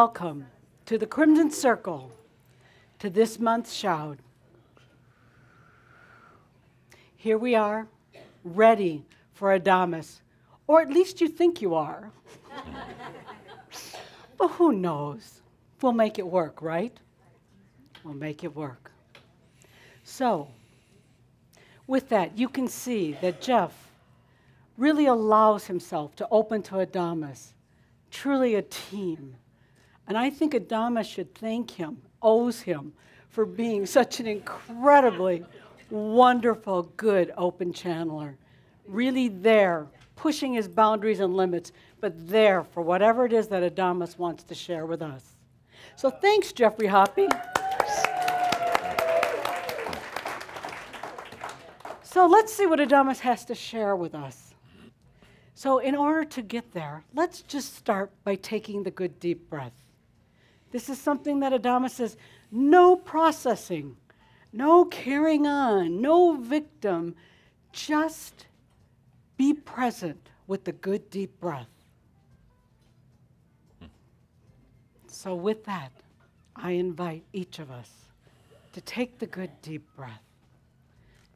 Welcome to the Crimson Circle, to this month's Shout. Here we are, ready for Adamus, or at least you think you are. but who knows? We'll make it work, right? We'll make it work. So, with that, you can see that Jeff really allows himself to open to Adamus, truly a team. And I think Adamus should thank him, owes him, for being such an incredibly wonderful, good open channeler. Really there, pushing his boundaries and limits, but there for whatever it is that Adamus wants to share with us. So thanks, Geoffrey Hoppe. So let's see what Adamus has to share with us. So, in order to get there, let's just start by taking the good deep breath. This is something that Adamus says no processing, no carrying on, no victim, just be present with the good deep breath. So, with that, I invite each of us to take the good deep breath.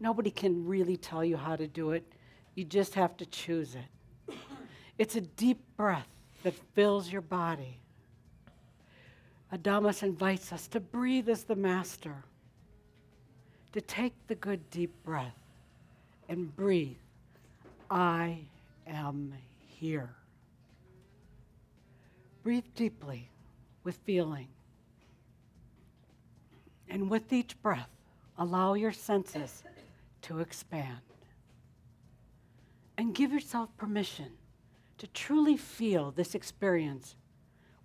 Nobody can really tell you how to do it. You just have to choose it. It's a deep breath that fills your body. Adamus invites us to breathe as the master, to take the good deep breath and breathe. I am here. Breathe deeply with feeling. And with each breath, allow your senses to expand. And give yourself permission to truly feel this experience.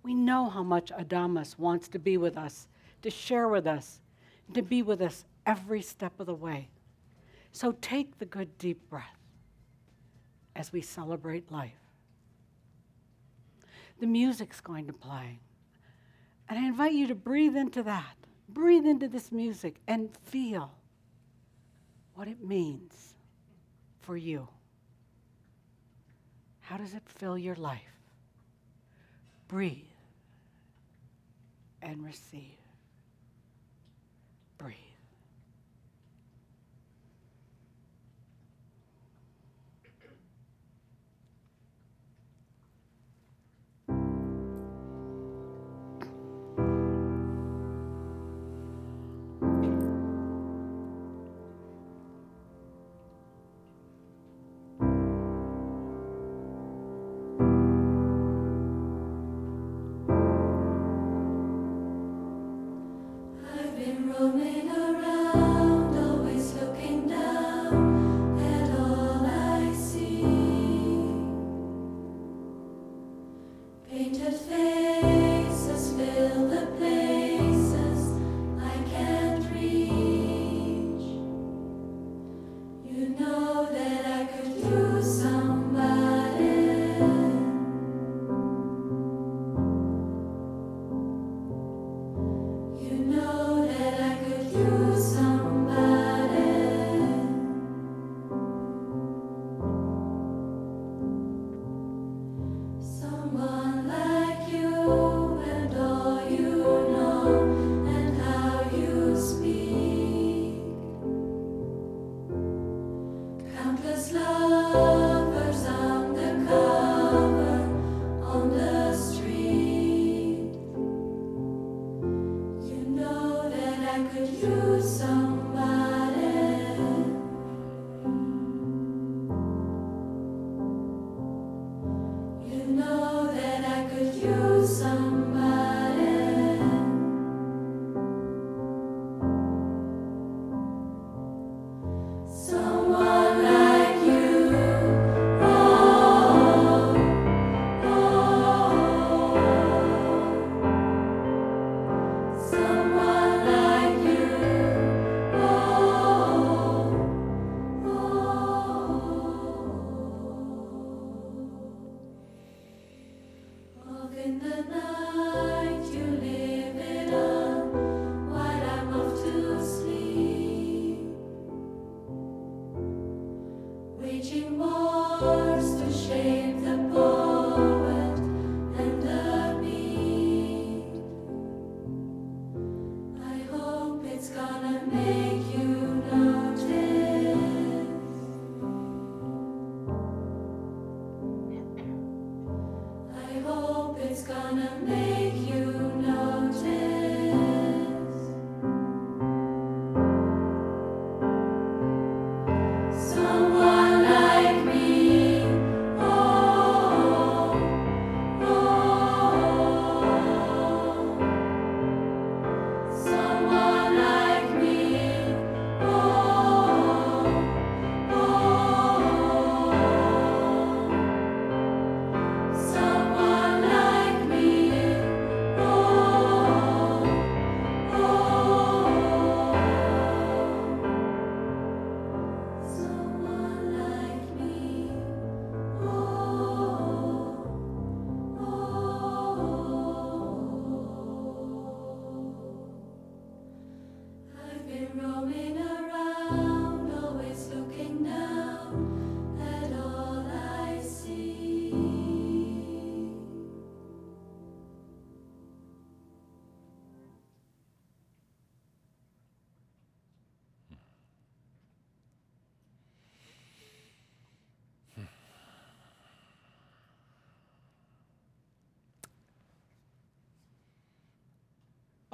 We know how much Adamus wants to be with us, to share with us, to be with us every step of the way. So take the good deep breath as we celebrate life. The music's going to play. And I invite you to breathe into that. Breathe into this music and feel what it means for you. How does it fill your life? Breathe and receive.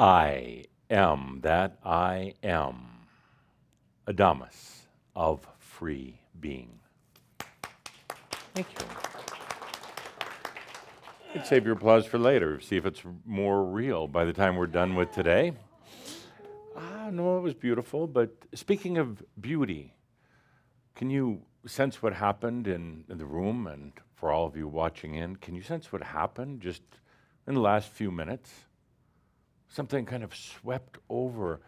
I am that I am, Adamus of free being. Thank you. You can save your applause for later, see if it's more real by the time we're done with today. Ah, no, it was beautiful, but speaking of beauty, can you sense what happened in, in the room and for all of you watching in? Can you sense what happened just in the last few minutes? Something kind of swept over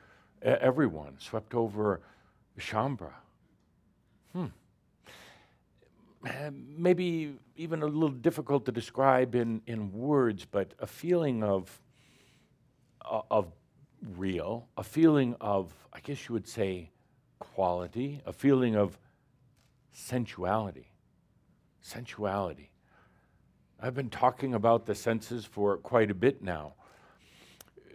everyone, swept over Shaumbra. Hmm. Maybe even a little difficult to describe in, in words, but a feeling of, uh, of real, a feeling of, I guess you would say, quality, a feeling of sensuality. Sensuality. I've been talking about the senses for quite a bit now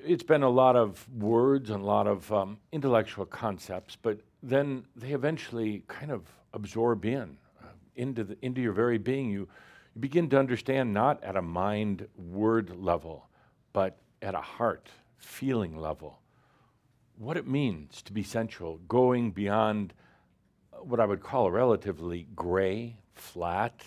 it's been a lot of words and a lot of um, intellectual concepts, but then they eventually kind of absorb in uh, into, the, into your very being. You, you begin to understand not at a mind word level, but at a heart feeling level what it means to be sensual, going beyond what I would call a relatively gray, flat,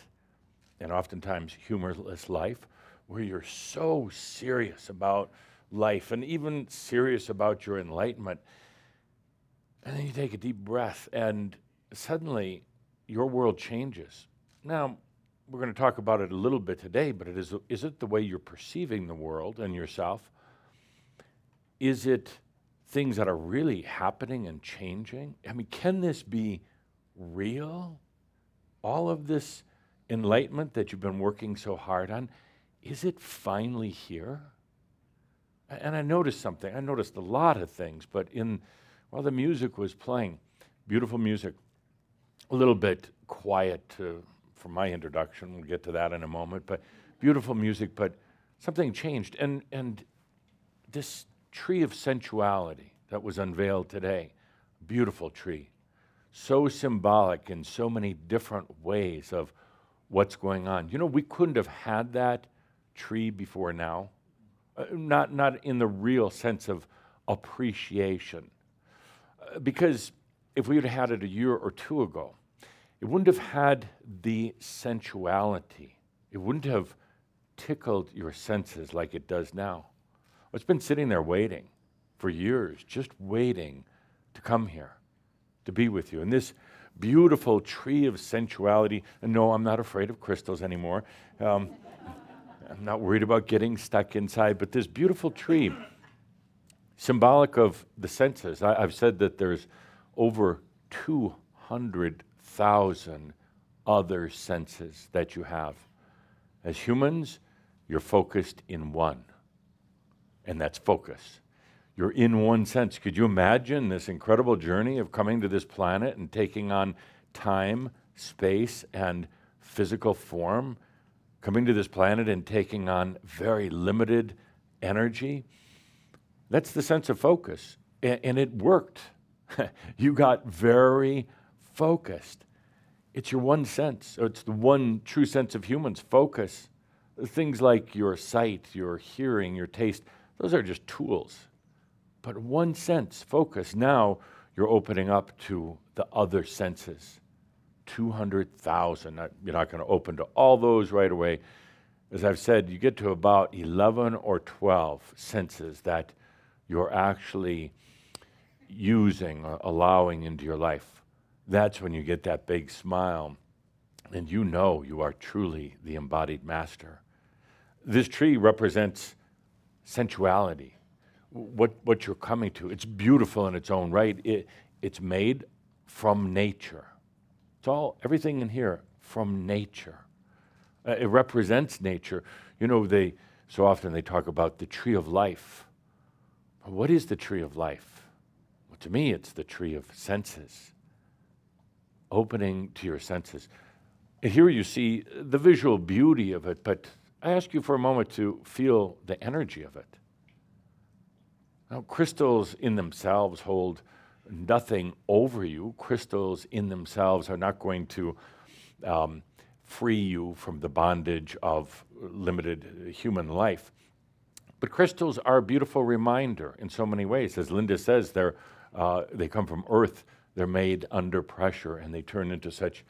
and oftentimes humorless life, where you're so serious about life and even serious about your enlightenment. And then you take a deep breath, and suddenly your world changes. Now, we're going to talk about it a little bit today, but it is, is it the way you're perceiving the world and yourself? Is it things that are really happening and changing? I mean, can this be real? All of this enlightenment that you've been working so hard on, is it finally here? And I noticed something. I noticed a lot of things, but in while the music was playing, beautiful music, a little bit quiet to, for my introduction. We'll get to that in a moment, but beautiful music, but something changed. And, and this tree of sensuality that was unveiled today, beautiful tree, so symbolic in so many different ways of what's going on. You know, we couldn't have had that tree before now. Uh, not, not in the real sense of appreciation. Uh, because if we had had it a year or two ago, it wouldn't have had the sensuality. It wouldn't have tickled your senses like it does now. It's been sitting there waiting for years, just waiting to come here, to be with you. And this beautiful tree of sensuality, and no, I'm not afraid of crystals anymore. Um, I'm not worried about getting stuck inside, but this beautiful tree, symbolic of the senses. I, have said that there's over 200,000 other senses that you have. As humans, you're focused in one, and that's focus. You're in one sense. Could you imagine this incredible journey of coming to this planet and taking on time, space, and physical form? Coming to this planet and taking on very limited energy. That's the sense of focus. And, and it worked. you got very focused. It's your one sense, it's the one true sense of humans focus. Things like your sight, your hearing, your taste, those are just tools. But one sense, focus, now you're opening up to the other senses. 200,000. You're not going to open to all those right away. As I've said, you get to about 11 or 12 senses that you're actually using, or allowing into your life. That's when you get that big smile and you know you are truly the embodied master. This tree represents sensuality, what, what you're coming to. It's beautiful in its own right. It, it's made from nature. It's all, everything in here from nature. Uh, it represents nature. You know, they, so often they talk about the tree of life. What is the tree of life? Well, to me, it's the tree of senses, opening to your senses. Here you see the visual beauty of it, but I ask you for a moment to feel the energy of it. Now, crystals in themselves hold nothing over you. Crystals in themselves are not going to um, free you from the bondage of limited human life. But crystals are a beautiful reminder in so many ways. As Linda says, they're, uh, they come from earth, they're made under pressure, and they turn into such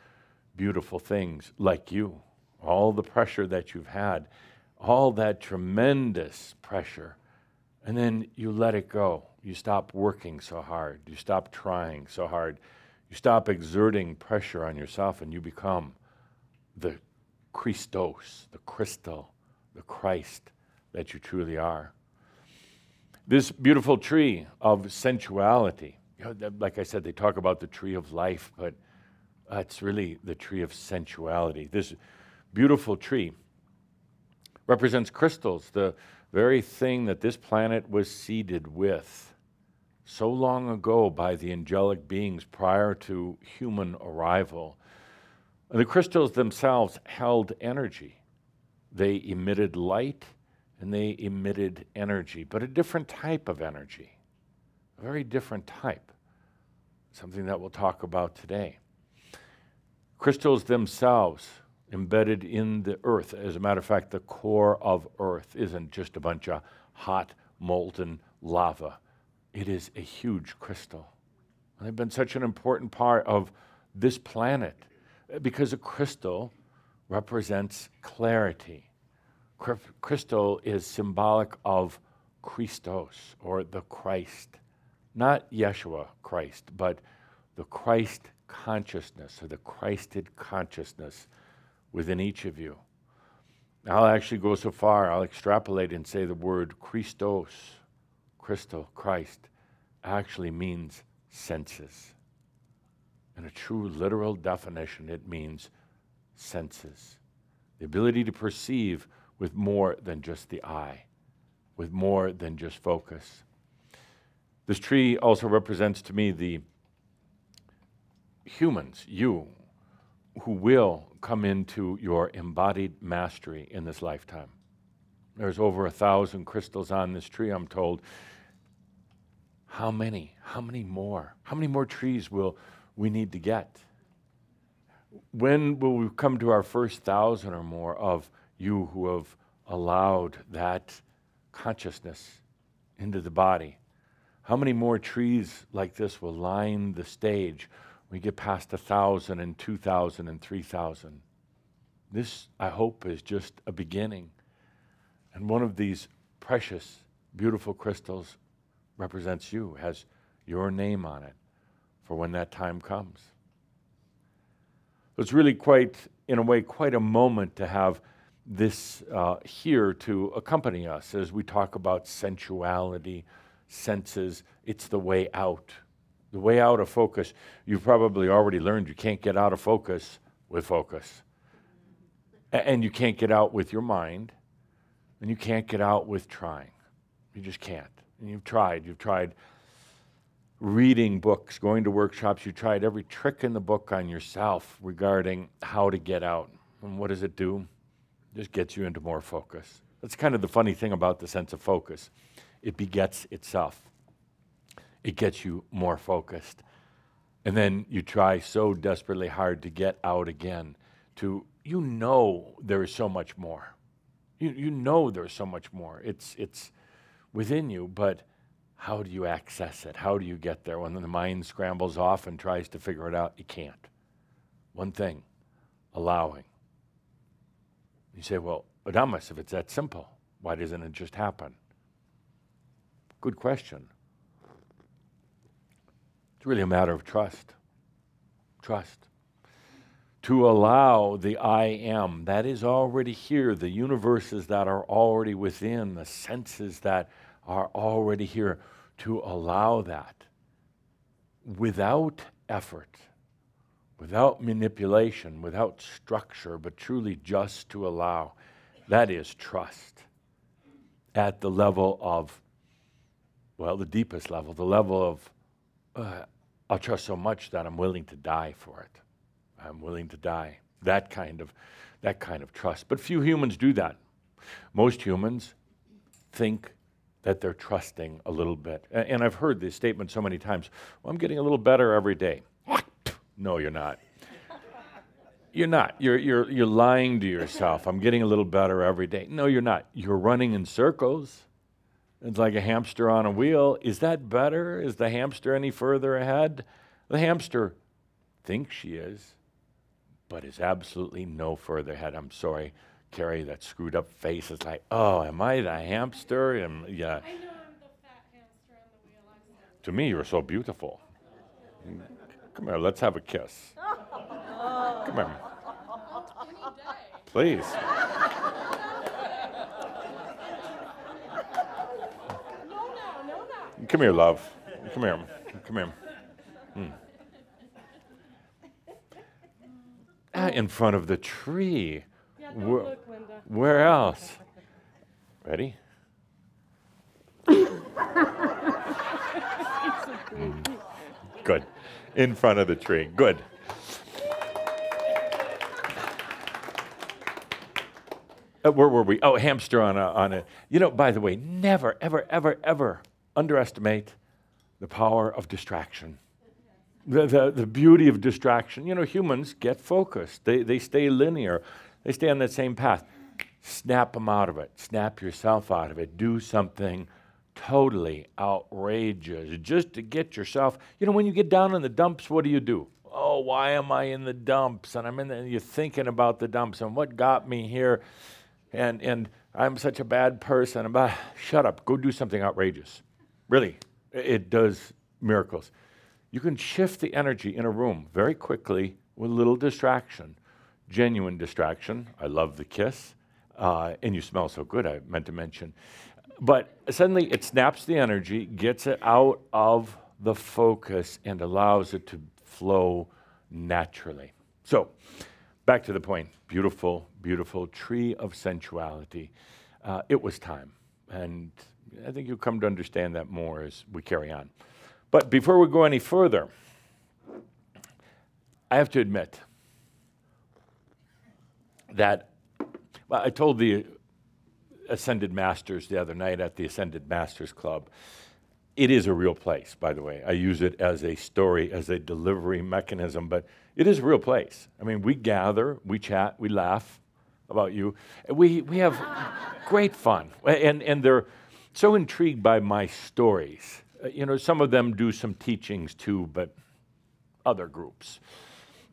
beautiful things like you. All the pressure that you've had, all that tremendous pressure, and then you let it go. You stop working so hard, you stop trying so hard, you stop exerting pressure on yourself, and you become the Christos, the crystal, the Christ that you truly are. This beautiful tree of sensuality, you know, like I said, they talk about the tree of life, but uh, it's really the tree of sensuality. This beautiful tree represents crystals, the very thing that this planet was seeded with so long ago by the angelic beings prior to human arrival. The crystals themselves held energy. They emitted light and they emitted energy, but a different type of energy, a very different type, something that we'll talk about today. Crystals themselves, embedded in the earth, as a matter of fact, the core of earth isn't just a bunch of hot, molten lava, it is a huge crystal. And they've been such an important part of this planet because a crystal represents clarity. Crystal is symbolic of Christos or the Christ, not Yeshua Christ, but the Christ consciousness or the Christed consciousness within each of you. I'll actually go so far, I'll extrapolate and say the word Christos, crystal, Christ, actually means senses. In a true literal definition, it means senses. The ability to perceive with more than just the eye, with more than just focus. This tree also represents to me the humans, you, who will come into your embodied mastery in this lifetime. There's over a thousand crystals on this tree, I'm told. How many? How many more? How many more trees will we need to get? When will we come to our first thousand or more of you who have allowed that consciousness into the body. How many more trees like this will line the stage we get past a thousand and two thousand and three thousand? This, I hope, is just a beginning. And one of these precious, beautiful crystals represents you, has your name on it for when that time comes. It's really quite, in a way, quite a moment to have this uh, here to accompany us as we talk about sensuality, senses. It's the way out. The way out of focus. You've probably already learned you can't get out of focus with focus. And you can't get out with your mind, and you can't get out with trying. You just can't. And you've tried. You've tried reading books, going to workshops. You tried every trick in the book on yourself regarding how to get out. And what does it do? It just gets you into more focus. That's kind of the funny thing about the sense of focus. It begets itself. It gets you more focused. And then you try so desperately hard to get out again, to, you know, there is so much more. You, you know there's so much more. It's, it's within you, but how do you access it? How do you get there? When the mind scrambles off and tries to figure it out, you can't. One thing allowing. You say, well, Adamus, if it's that simple, why doesn't it just happen? Good question. It's really a matter of trust. Trust. To allow the I am that is already here, the universes that are already within, the senses that are already here, to allow that without effort, without manipulation, without structure, but truly just to allow. That is trust at the level of, well, the deepest level, the level of, uh, I'll trust so much that I'm willing to die for it. I'm willing to die. That kind of, that kind of trust. But few humans do that. Most humans think that they're trusting a little bit. And I've heard this statement so many times well, I'm getting a little better every day. No, you're not. You're not. You're, you're, you're lying to yourself. I'm getting a little better every day. No, you're not. You're running in circles. It's like a hamster on a wheel. Is that better? Is the hamster any further ahead? The hamster thinks she is, but is absolutely no further ahead. I'm sorry, Carrie, that screwed up face is like, oh, am I the hamster? Am, yeah. I know I'm the fat hamster on the wheel. I'm. To me, you're so beautiful. Come here, let's have a kiss. Come here, please. No, no, no, no. Come here, love. Come here. Come here. Ah, in front of the tree. Yeah, don't look. Where else? Ready? Mm. Good. In front of the tree. Good. Uh, where were we? Oh, hamster on a, on a. You know, by the way, never, ever, ever, ever underestimate the power of distraction. The, the, the beauty of distraction. You know, humans get focused, they, they stay linear, they stay on that same path. Snap them out of it, snap yourself out of it, do something totally outrageous just to get yourself. You know, when you get down in the dumps, what do you do? Oh, why am I in the dumps? And I'm in the, and you're thinking about the dumps and what got me here. And, and I'm such a bad person. About, shut up, go do something outrageous. Really, it does miracles. You can shift the energy in a room very quickly with little distraction, genuine distraction. I love the kiss, uh, and you smell so good, I meant to mention. But suddenly it snaps the energy, gets it out of the focus, and allows it to flow naturally. So, back to the point beautiful, beautiful tree of sensuality. Uh, it was time. And I think you'll come to understand that more as we carry on. But before we go any further, I have to admit that well, I told the Ascended Masters the other night at the Ascended Masters Club. It is a real place, by the way. I use it as a story, as a delivery mechanism, but it is a real place. I mean, we gather, we chat, we laugh about you. We, we have great fun. And, and they're so intrigued by my stories. Uh, You know, some of them do some teachings too, but other groups,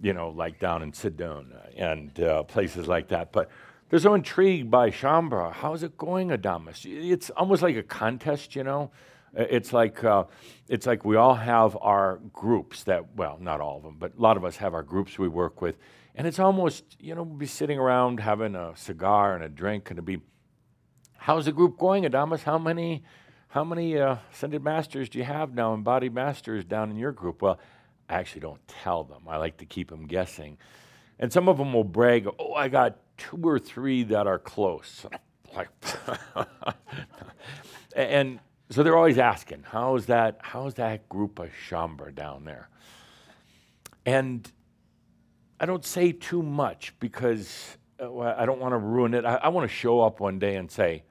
you know, like down in Sedona and uh, places like that. But they're so intrigued by Shaumbra. How's it going, Adamus? It's almost like a contest, you know. Uh, It's like uh, it's like we all have our groups that well, not all of them, but a lot of us have our groups we work with, and it's almost you know we'll be sitting around having a cigar and a drink, and it'd be, how's the group going, Adamus? How many, how many uh, ascended masters do you have now, embodied masters down in your group? Well, I actually don't tell them. I like to keep them guessing. And some of them will brag, oh, I got two or three that are close. Like, and so they're always asking, how's that, how's that group of Shaumbra down there? And I don't say too much because I don't want to ruin it. I, I want to show up one day and say,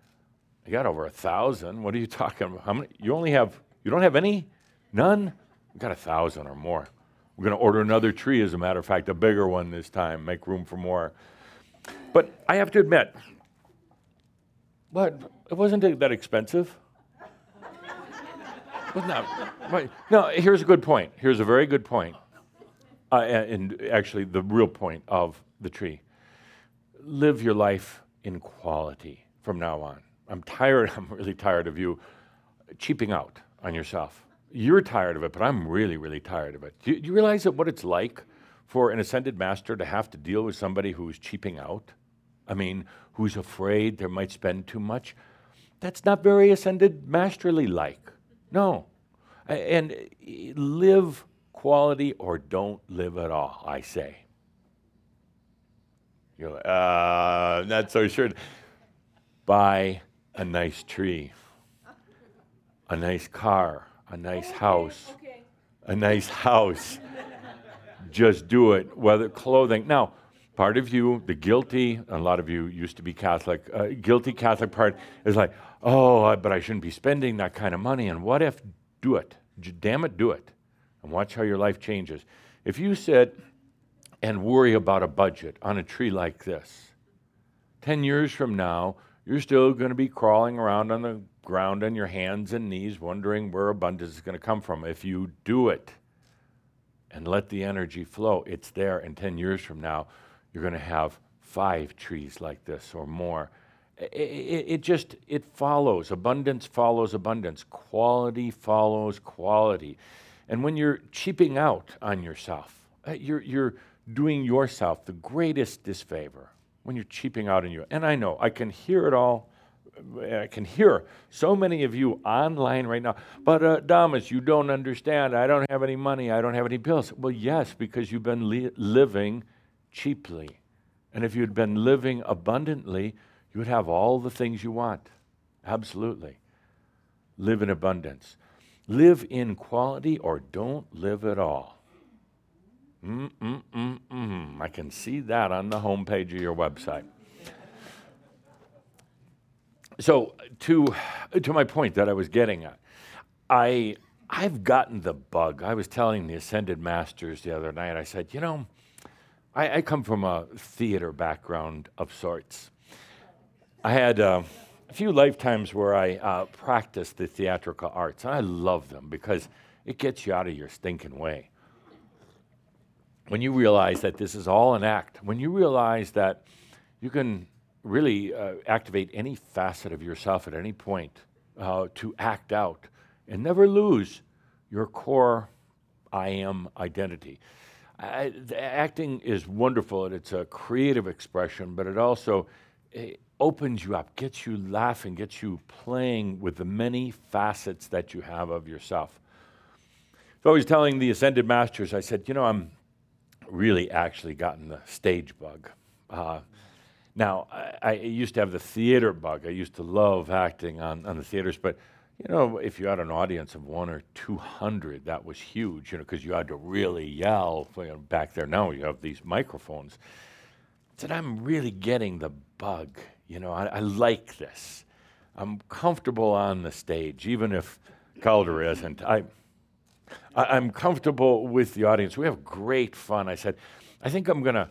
I got over a thousand. What are you talking about? How many? You only have, you don't have any? None? We got a thousand or more. We're going to order another tree, as a matter of fact, a bigger one this time, make room for more. But I have to admit, but It wasn't that expensive. Right. No, here's a good point. Here's a very good point. Uh, and actually, the real point of the tree. Live your life in quality from now on. I'm tired, I'm really tired of you cheaping out on yourself. You're tired of it, but I'm really, really tired of it. Do you, do you realize that what it's like for an ascended master to have to deal with somebody who's cheaping out? I mean, who's afraid they might spend too much? That's not very ascended masterly like. No. And eh, live quality or don't live at all, I say. You're like, uh, not so sure. Buy a nice tree, a nice car, a nice house, Okay. a nice house. Just do it, whether clothing. Now, part of you, the guilty, a lot of you used to be Catholic, uh, guilty Catholic part is like, oh, but I shouldn't be spending that kind of money. And what if, do it? J- Damn it, do it. And watch how your life changes. If you sit and worry about a budget on a tree like this, 10 years from now, you're still going to be crawling around on the ground on your hands and knees, wondering where abundance is going to come from. If you do it and let the energy flow, it's there. And 10 years from now, you're going to have five trees like this or more. I- I- I- it just it follows abundance follows abundance quality follows quality and when you're cheaping out on yourself uh, you're, you're doing yourself the greatest disfavor when you're cheaping out on you and i know i can hear it all I can hear so many of you online right now. But uh, Damas, you don't understand. I don't have any money. I don't have any bills. Well, yes, because you've been li- living cheaply. And if you'd been living abundantly, you would have all the things you want. Absolutely. Live in abundance. Live in quality or don't live at all. Mm, mm, mm, mm. I can see that on the homepage of your website. So to to my point that I was getting at, I I've gotten the bug. I was telling the ascended masters the other night. I said, you know, I, I come from a theater background of sorts. I had uh, a few lifetimes where I uh, practiced the theatrical arts, and I love them because it gets you out of your stinking way. When you realize that this is all an act, when you realize that you can really uh, activate any facet of yourself at any point uh, to act out and never lose your core I am identity. I, acting is wonderful and it's a creative expression, but it also eh, opens you up, gets you laughing, gets you playing with the many facets that you have of yourself. So I was telling the Ascended Masters, I said, you know, I'm really actually gotten the stage bug. Uh, now, I, I used to have the theater bug. I used to love acting on, on the theaters, but you know, if you had an audience of one or two hundred, that was huge. You know, because you had to really yell. You know, back there now, you have these microphones. Said, I'm really getting the bug. You know, I, I like this. I'm comfortable on the stage, even if Cauldre isn't. I, I, I'm comfortable with the audience. We have great fun. I said, I think I'm going to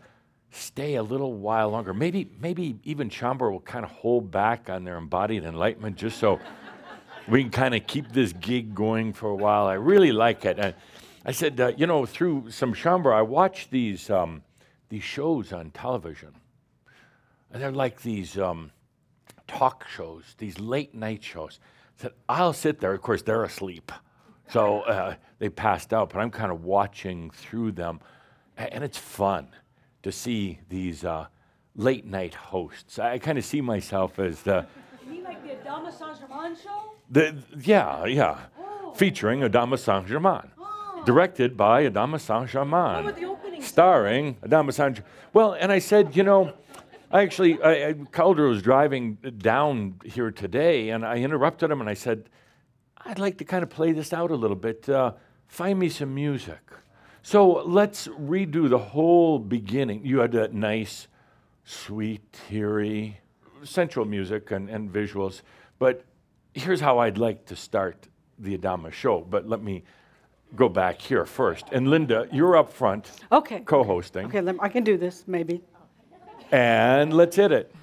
stay a little while longer. Maybe, maybe even Shaumbra will kind of hold back on their embodied enlightenment just so we can kind of keep this gig going for a while. I really like it. And I said, uh, you know, through some Shaumbra, I watch these, um, these shows on television. And they're like these um, talk shows, these late night shows. I said, I'll sit there. Of course, they're asleep. So uh, they passed out, but I'm kind of watching through them. And it's fun to see these uh, late night hosts. I kind of see myself as the, You mean like the Adama Saint Germain show? the yeah, yeah, featuring Adama Saint Germain, directed by Adama Saint Germain, What the openings? starring Adama Saint. Well, and I said, you know, I actually, I, I, Cauldre was driving down here today, and I interrupted him, and I said, I'd like to kind of play this out a little bit. Uh, find me some music. So let's redo the whole beginning. You had that nice, sweet, teary, sensual music and, and visuals. But here's how I'd like to start the Adama show. But let me go back here first. And Linda, you're up front Okay. co hosting. Okay, lem- I can do this, maybe. And let's hit it.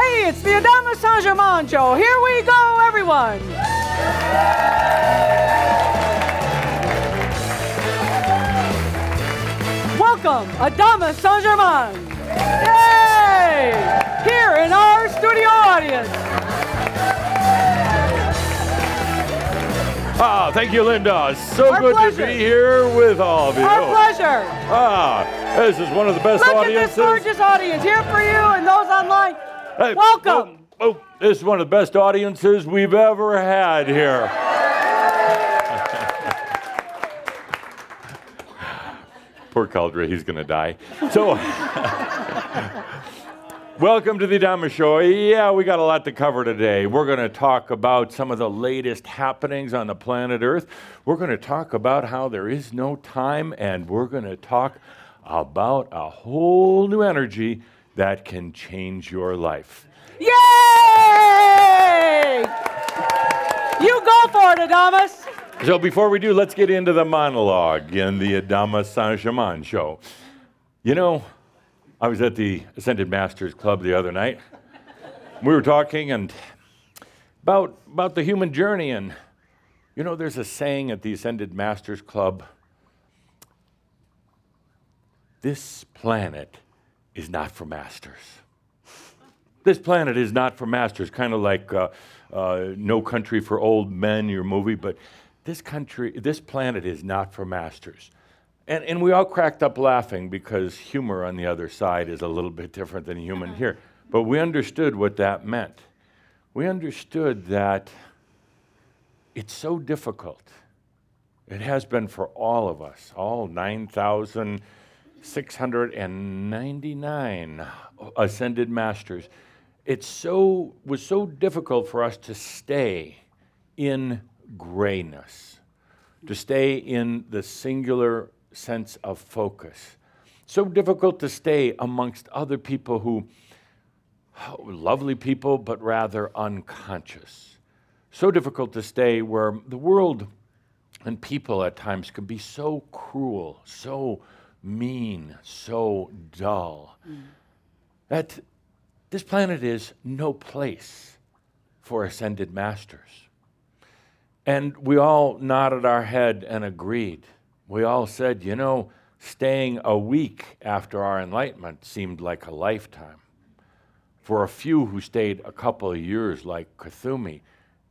Hey, it's the Adama Saint Germain show. Here we go, everyone. Welcome, Adama Saint Germain. Yay! Here in our studio audience. Ah, thank you, Linda. So Our good pleasure. to be here with all of you. Our pleasure. Ah, this is one of the best Look at audiences. this gorgeous audience here for you and those online. Hey, Welcome. Oh, oh, this is one of the best audiences we've ever had here. Poor Cauldre, he's going to die. So, welcome to the Dama Show. Yeah, we got a lot to cover today. We're going to talk about some of the latest happenings on the planet Earth. We're going to talk about how there is no time, and we're going to talk about a whole new energy that can change your life. Yay! You go for it, Adamus. So before we do, let's get into the monologue in the Adama Saint Germain show. You know, I was at the Ascended Masters Club the other night. We were talking and about about the human journey, and you know, there's a saying at the Ascended Masters Club. This planet is not for masters. This planet is not for masters, kind of like uh, uh, No Country for Old Men, your movie, but this country, this planet is not for masters. And, and we all cracked up laughing because humor on the other side is a little bit different than human here. But we understood what that meant. We understood that it's so difficult. It has been for all of us, all 9,699 ascended masters. It so was so difficult for us to stay in grayness, to stay in the singular sense of focus. So difficult to stay amongst other people who, oh, lovely people, but rather unconscious. So difficult to stay where the world and people at times can be so cruel, so mean, so dull. Mm. That this planet is no place for ascended masters. And we all nodded our head and agreed. We all said, you know, staying a week after our enlightenment seemed like a lifetime. For a few who stayed a couple of years, like Kuthumi,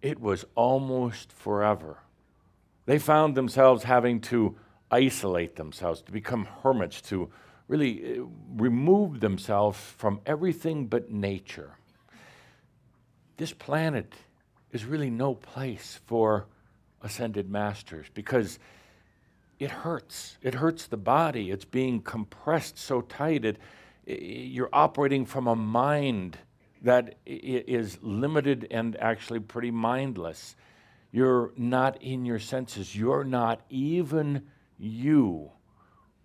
it was almost forever. They found themselves having to isolate themselves, to become hermits, to really uh, remove themselves from everything but nature. This planet is really no place for ascended masters because it hurts. It hurts the body. It's being compressed so tight. It, you're operating from a mind that is limited and actually pretty mindless. You're not in your senses. You're not even you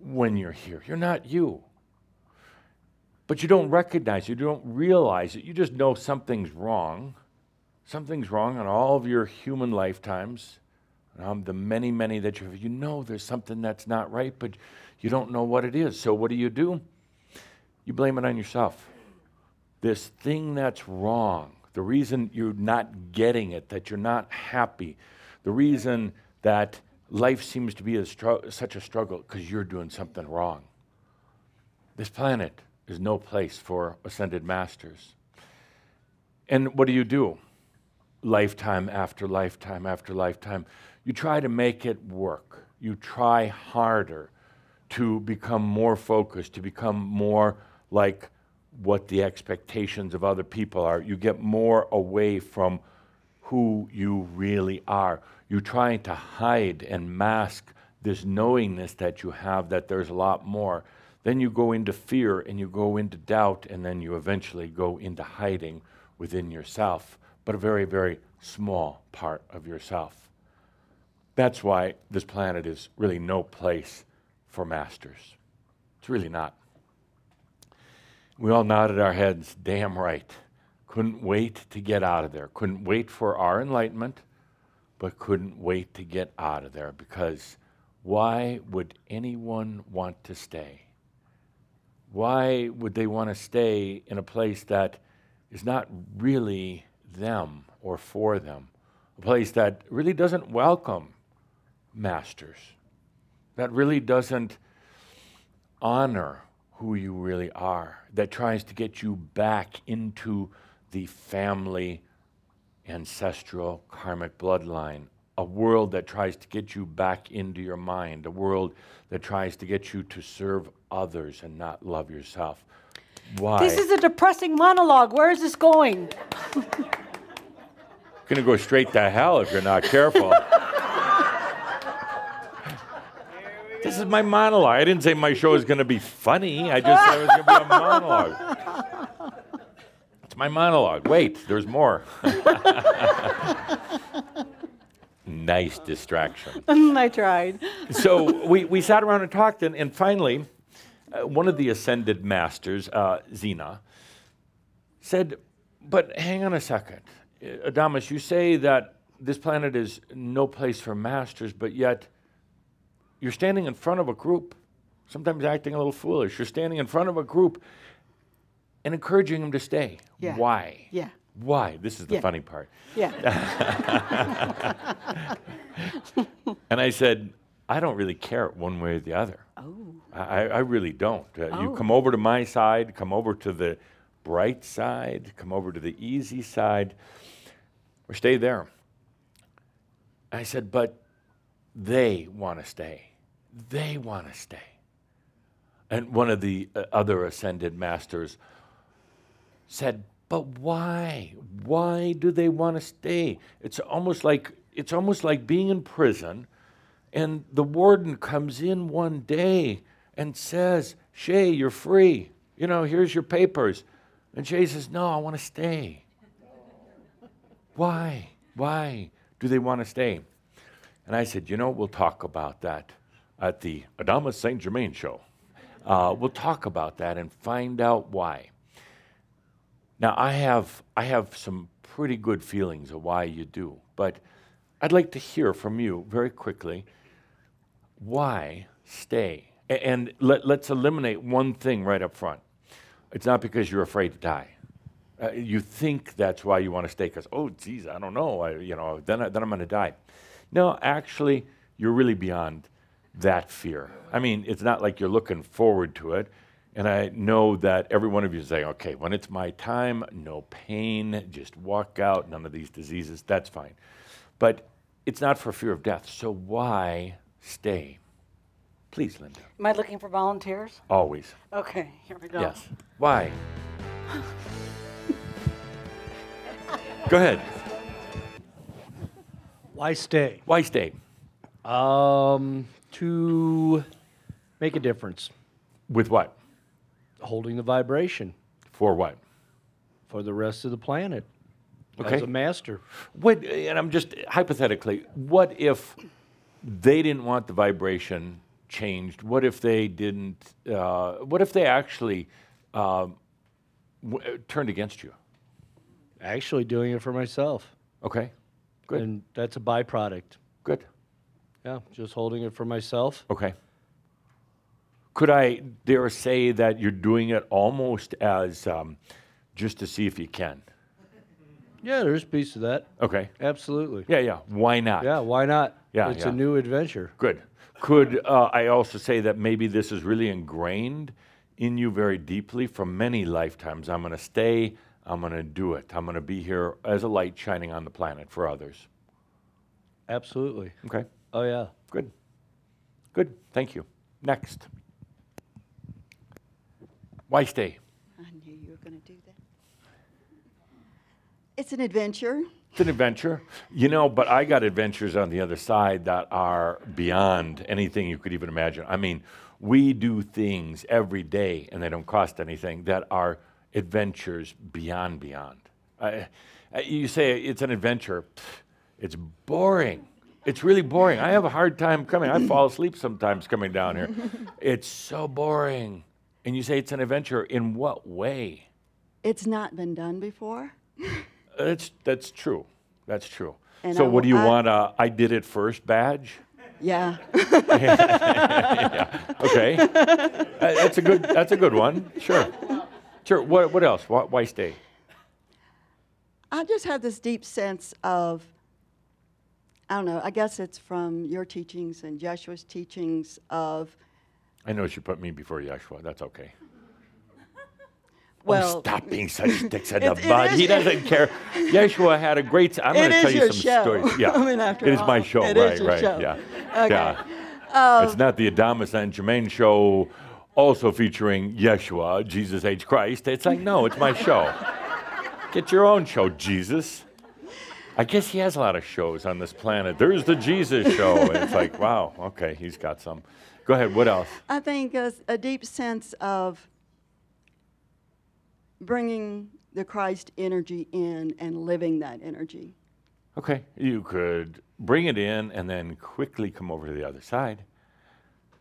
when you're here. You're not you. But you don't recognize it. You don't realize it. You just know something's wrong. Something's wrong in all of your human lifetimes. Um, the many, many that you have, you know there's something that's not right, but you don't know what it is. So what do you do? You blame it on yourself. This thing that's wrong, the reason you're not getting it, that you're not happy, the reason that life seems to be a such a struggle, because you're doing something wrong. This planet is no place for ascended masters. And what do you do? lifetime after lifetime after lifetime. You try to make it work. You try harder to become more focused, to become more like what the expectations of other people are. You get more away from who you really are. You're trying to hide and mask this knowingness that you have that there's a lot more. Then you go into fear and you go into doubt, and then you eventually go into hiding within yourself, but a very, very small part of yourself. That's why this planet is really no place for masters. It's really not. We all nodded our heads, damn right. Couldn't wait to get out of there. Couldn't wait for our enlightenment, but couldn't wait to get out of there because why would anyone want to stay? Why would they want to stay in a place that is not really them or for them. A place that really doesn't welcome masters, that really doesn't honor who you really are, that tries to get you back into the family, ancestral, karmic bloodline. A world that tries to get you back into your mind, a world that tries to get you to serve others and not love yourself. Why? This is a depressing monologue. Where is this going? You're going to go straight to hell if you're not careful. this is my monologue. I didn't say my show is going to be funny. I just said it was going to be a monologue. It's my monologue. Wait, there's more. nice distraction. I tried. So we, we sat around and talked, and, and finally, uh, one of the ascended masters, uh, Xena, said, But hang on a second. Uh, Adamus, you say that this planet is no place for masters, but yet you're standing in front of a group, sometimes acting a little foolish. You're standing in front of a group and encouraging them to stay. Yeah. Why? Yeah. Why? This is the Yeah. funny part. Yeah. And I said, I don't really care one way or the other. Oh. I, I really don't. Uh, You Oh. come over to my side, come over to the bright side, come over to the easy side, or stay there. I said, but they want to stay. They want to stay. And one of the uh, other ascended masters said, but why? Why do they want to stay? It's almost like it's almost like being in prison and the warden comes in one day and says, Shay, you're free. You know, here's your papers. And Shay says, No, I want to stay. Why? Why do they want to stay? And I said, You know, we'll talk about that at the Adamus St. Germain show. Uh, we'll talk about that and find out why. Now, I have, I have some pretty good feelings of why you do, but I'd like to hear from you very quickly why stay? A- And let, let's eliminate one thing right up front. It's not because you're afraid to die. Uh, you think that's why you want to stay because, oh, geez, I don't know, I, you know, then, I, then I'm going to die. No, actually, you're really beyond that fear. I mean, it's not like you're looking forward to it. And I know that every one of you is saying, okay, when it's my time, no pain, just walk out, none of these diseases, that's fine. But it's not for fear of death. So why stay? Please, Linda. Am I looking for volunteers? Always. Okay, here we go. Yes. Why? Go ahead. Why stay? Why stay? Um, to make a difference, With what? Holding the vibration For what? for the rest of the planet. Okay. As a master. What, and I'm just hypothetically, what if they didn't want the vibration changed? What if they didn't? Uh, what if they actually um, w- turned against you? Actually, doing it for myself. Okay, good, And that's a byproduct. good, Yeah, just holding it for myself. okay. Could I dare say that you're doing it almost as um, just to see if you can? Yeah, there's a piece of that. Okay, Absolutely. yeah, yeah. Why not? Yeah, why not? Yeah, It's yeah. a new adventure. Good. Could uh, I also say that maybe this is really ingrained in you very deeply from many lifetimes? I'm going to stay. I'm going to do it. I'm going to be here as a light shining on the planet for others. Absolutely. Okay. Oh, yeah. Good. Good. Thank you. Next. Why stay? I knew you were going to do that. It's an adventure. It's an adventure, you know, but I got adventures on the other side that are beyond anything you could even imagine. I mean, we do things every day, and they don't cost anything, that are adventures beyond, beyond. I- you say it's an adventure, it's boring. It's really boring. I have a hard time coming. I fall asleep sometimes coming down here. It's so boring. And you say it's an adventure. In what way? It's not been done before. That's that's true. That's true. And so, I what do you I- want? A I did it first badge? Yeah. Okay, Uh, that's a good. That's a good one. Sure, sure. What what else? Why, why stay? I just have this deep sense of, I don't know, I guess it's from your teachings and Yeshua's teachings of, I know she put me before Yeshua. That's okay. well, oh, stop being such sticks in the mud. he doesn't care. Yeshua had a great. I'm going to tell you some show. stories. Yeah, I mean, after it is my all, show. it right, is your right. show. Yeah, Okay. yeah. Um, it's not the Adamus and Germain show, also featuring Yeshua, Jesus H Christ. It's like no, it's my show. Get your own show, Jesus. I guess he has a lot of shows on this planet. There's the Jesus show. and it's like, wow, okay, he's got some. Go ahead. What else? I think a, a deep sense of bringing the Christ energy in and living that energy. Okay, you could bring it in and then quickly come over to the other side.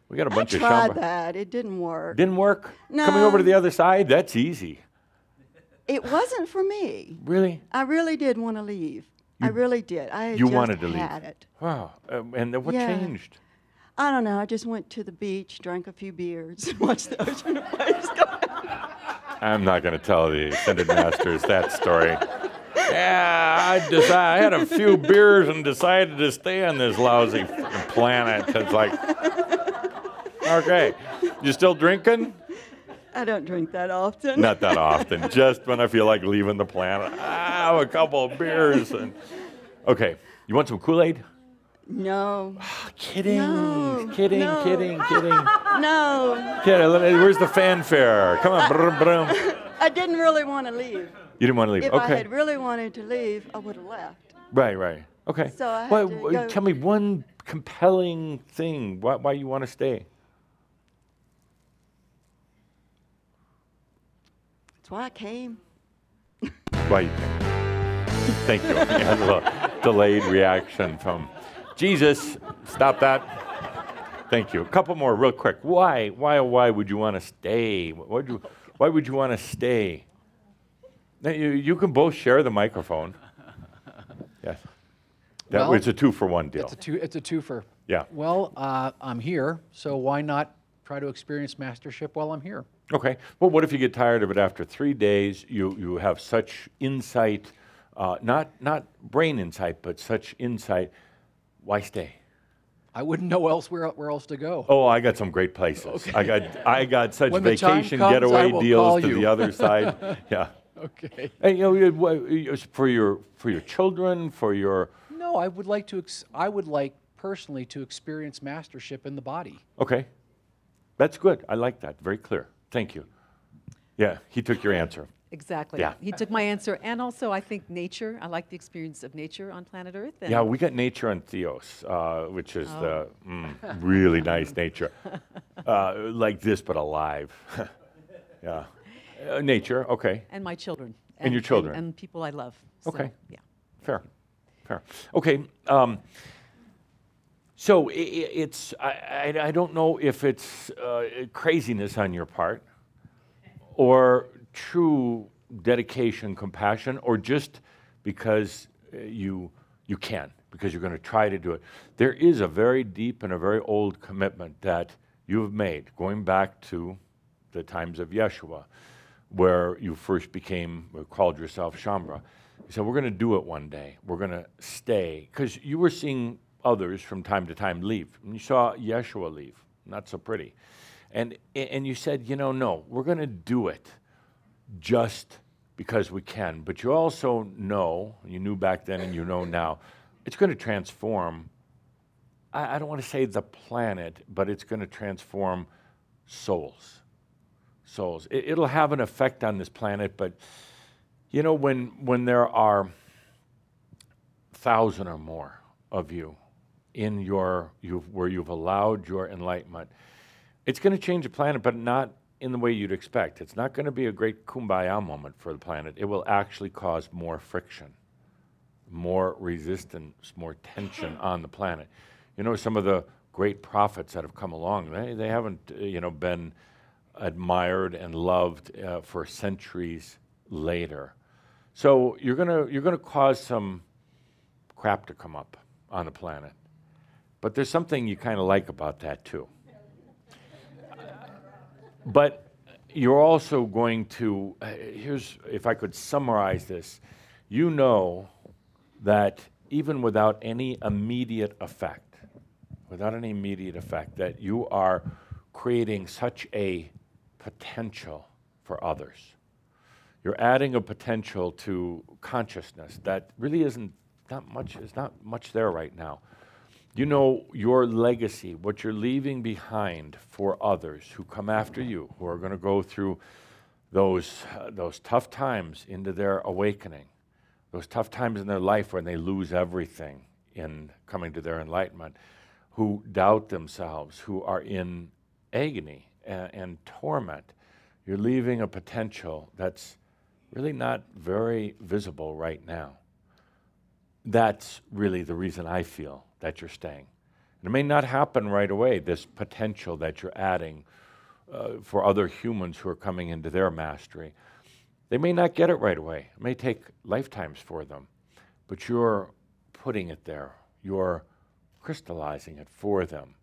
We got a bunch of tried Shaumbra. that. It didn't work. Didn't work. No. Coming over to the other side, that's easy. It wasn't for me. Really? I really did want to leave. I really did. I had You wanted to leave. it. Wow. Um, and what Yeah. changed? I don't know. I just went to the beach, drank a few beers, watched the ocean waves go. I'm not going to tell the ascended masters that story. Yeah, I decided I had a few beers and decided to stay on this lousy planet. It's like, okay, you still drinking? I don't drink that often. Not that often. Just when I feel like leaving the planet. Ah, have a couple of beers and. Okay, you want some Kool Aid? No, ah, Kidding, No, kidding, no. kidding, kidding. no. Kidding. Where's the fanfare? Come on, brum, brum. I didn't really want to leave. You didn't want to leave. If I okay. had really wanted to leave, I would have left. Right, right. Okay. So I had Why- uh, why- go- Tell me one compelling thing why, why you want to stay. That's why I came. Why you came. Thank you. Yeah, a little delayed reaction from Jesus. Stop that. Thank you. A couple more, real quick. Why? Why? Why would you want to stay? Why would you? Why would you want to stay? Now, you, you can both share the microphone. Yes. That Well, was a two for one deal. It's a two. It's a twofer. Yeah. Well, uh, I'm here, so why not try to experience mastership while I'm here? Okay. Well, what if you get tired of it after three days? You you have such insight, uh, not not brain insight, but such insight. Why stay? I wouldn't know elsewhere where else to go. Oh, I got some great places. I got I got such When vacation comes, getaway deals to the other side. Yeah. Okay. And, you know, you- wha- you- for your for your children, for your No, I would like to. Ex- I would like personally to experience mastership in the body. okay, that's good. I like that. Very clear. Thank you. Yeah, he took your answer. Exactly. Yeah. He took my answer. And also, I think nature, I like the experience of nature on planet Earth. And Yeah, we got nature on Theos, uh, which is the Oh. mm, really nice nature, uh, like this but alive. yeah, uh, nature. Okay, and my children. And your children. And, people I love. So, Okay. Yeah. fair, fair. Okay, um, so i i- it's I, I, I don't know if it's uh, craziness on your part, or true dedication, compassion, or just because uh, you you can because you're going to try to do it. There is a very deep and a very old commitment that you have made, going back to the times of Yeshua, where you first became uh, called yourself Shaumbra. You said, "We're going to do it one day. We're going to stay," because you were seeing others from time to time leave, and you saw Yeshua leave. Not so pretty, and and you said, "You know, no, we're going to do it." Just because we can. But you also know, you knew back then and you know now, it's going to transform, I, I don't want to say the planet, but it's going to transform souls. Souls. It, it'll have an effect on this planet, but you know, when, when there are thousand or more of you in your, you've, where you've allowed your enlightenment, it's going to change the planet, but not in the way you'd expect. It's not going to be a great kumbaya moment for the planet. It will actually cause more friction, more resistance, more tension on the planet. You know, some of the great prophets that have come along, they, they haven't, uh, you know, been admired and loved uh, for centuries later. So you're gonna you're gonna cause some crap to come up on the planet. But there's something you kind of like about that too. But you're also going to, uh, here's, if I could summarize this, you know that even without any immediate effect, without any immediate effect, that you are creating such a potential for others. You're adding a potential to consciousness that really isn't not much is not much there right now. You know your legacy, what you're leaving behind for others who come after you, who are going to go through those, uh, those tough times into their awakening, those tough times in their life when they lose everything in coming to their enlightenment, who doubt themselves, who are in agony and, and torment. You're leaving a potential that's really not very visible right now. That's really the reason I feel that you're staying. And it may not happen right away, this potential that you're adding uh, for other humans who are coming into their mastery. They may not get it right away. It may take lifetimes for them, but you're putting it there. You're crystallizing it for them.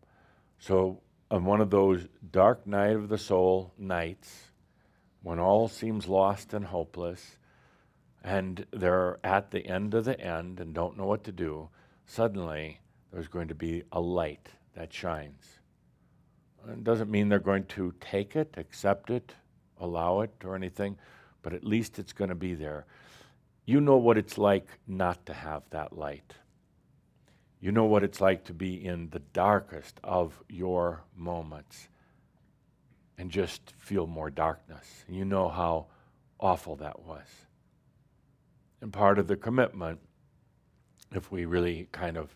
So, on one of those dark night of the soul nights, when all seems lost and hopeless, and they're at the end of the end and don't know what to do, suddenly there's going to be a light that shines. It doesn't mean they're going to take it, accept it, allow it, or anything, but at least it's going to be there. You know what it's like not to have that light. You know what it's like to be in the darkest of your moments and just feel more darkness. You know how awful that was. And part of the commitment, if we really kind of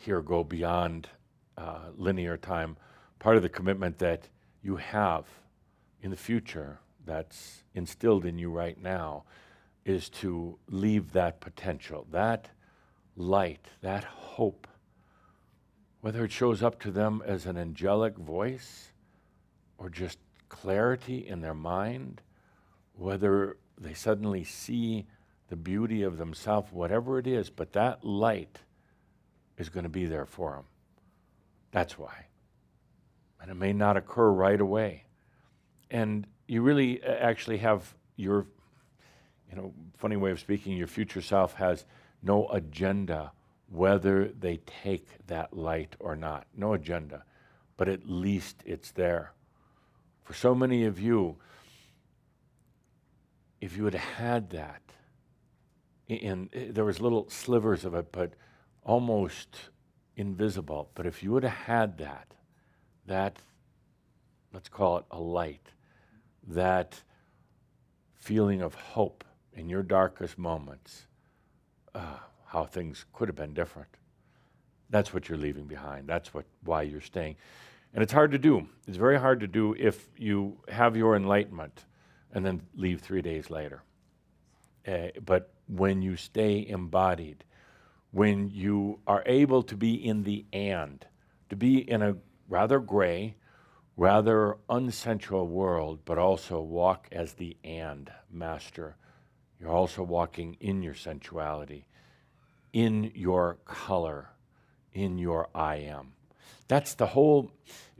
here go beyond uh, linear time, part of the commitment that you have in the future that's instilled in you right now is to leave that potential, that light, that hope, whether it shows up to them as an angelic voice or just clarity in their mind, whether they suddenly see the beauty of themselves, whatever it is, but that light is going to be there for them. That's why. And it may not occur right away. And you really uh, actually have your, you know, funny way of speaking, your future self has no agenda whether they take that light or not. No agenda. But at least it's there. For so many of you, if you had had that, and there was little slivers of it, but almost invisible. But if you would have had that, that, let's call it a light, that feeling of hope in your darkest moments, uh, how things could have been different. That's what you're leaving behind. That's what, why you're staying. And it's hard to do. It's very hard to do if you have your enlightenment and then leave three days later. Uh, but when you stay embodied, when you are able to be in the and, to be in a rather gray, rather unsensual world, but also walk as the and master. You're also walking in your sensuality, in your color, in your I am. That's the whole,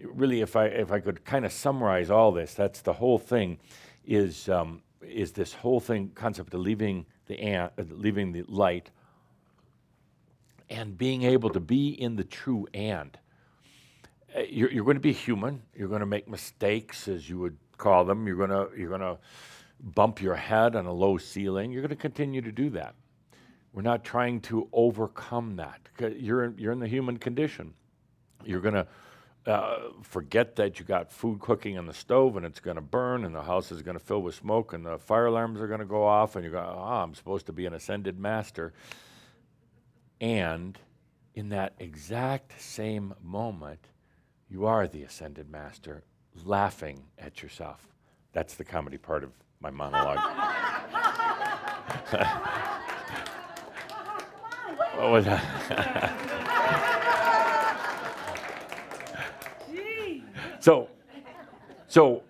really, if I, if I could kind of summarize all this, that's the whole thing is, um, is this whole thing, concept of leaving the, and, uh, leaving the light and being able to be in the true and. Uh, you're, you're, going to be human. You're going to make mistakes, as you would call them. You're going to you're going to bump your head on a low ceiling. You're going to continue to do that. We're not trying to overcome that. You're you're in the human condition. You're going to uh, forget that you got food cooking on the stove and it's going to burn and the house is going to fill with smoke and the fire alarms are going to go off and you're going, oh, I'm supposed to be an ascended master. And in that exact same moment, you are the ascended master laughing at yourself. That's the comedy part of my monologue. what was that? so, so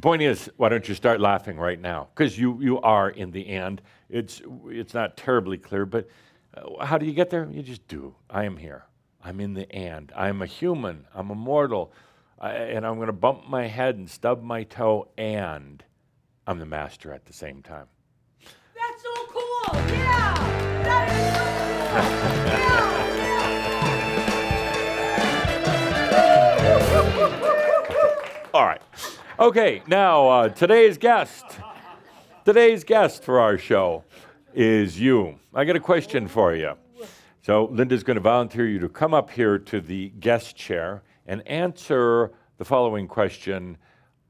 point is, why don't you start laughing right now? Because you, you are in the end. It's, it's not terribly clear, but uh, how do you get there? You just do. I am here. I'm in the and. I'm a human. I'm a mortal. I, and I'm going to bump my head and stub my toe, and I'm the master at the same time. That's so cool. Yeah. That is so cool. All right. Okay, now uh, today's guest. Today's guest for our show is you. I got a question for you. So Linda's going to volunteer you to come up here to the guest chair and answer the following question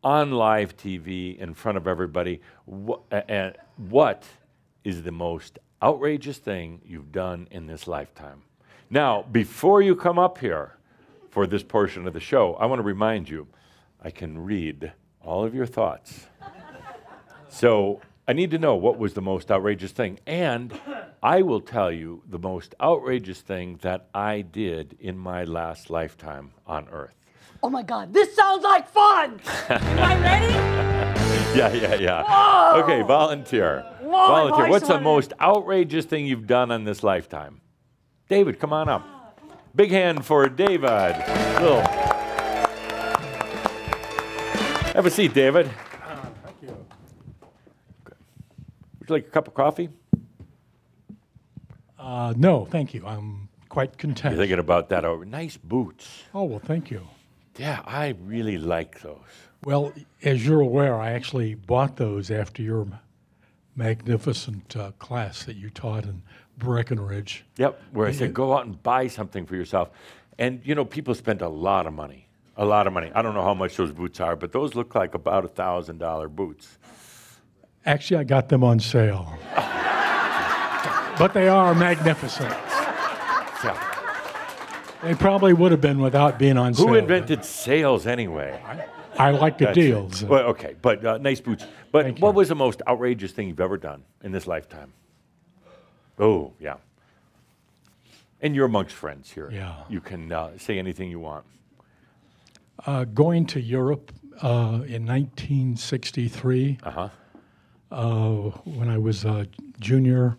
on live TV in front of everybody. And what is the most outrageous thing you've done in this lifetime? Now, before you come up here for this portion of the show, I want to remind you I can read all of your thoughts. So I need to know what was the most outrageous thing. And I will tell you the most outrageous thing that I did in my last lifetime on earth. Oh my God, this sounds like fun! Am I ready? Yeah, yeah, yeah. Okay, volunteer. volunteer. What's the most outrageous thing you've done on this lifetime? David, come on up. Big hand for David. Little. Have a seat, David. Thank you. Would you like a cup of coffee? Uh, no, thank you. I'm quite content. You're thinking about that over. Nice boots. oh, well, thank you. Yeah, I really like those. Well, as you're aware, I actually bought those after your magnificent uh, class that you taught in Breckenridge. Yep, where I said go out and buy something for yourself. And you know, people spend a lot of money. A lot of money. I don't know how much those boots are, but those look like about a thousand dollar boots. Actually, I got them on sale. but they are magnificent. Yeah. They probably would have been without being on sale. Who invented sales anyway? I like the That's- deals. Well, okay, but uh, nice boots. But Thank what you. was the most outrageous thing you've ever done in this lifetime? Oh, yeah. And you're amongst friends here. Yeah. You can uh, say anything you want. Uh, going to Europe uh, in 1963, Uh huh. Uh, when I was a junior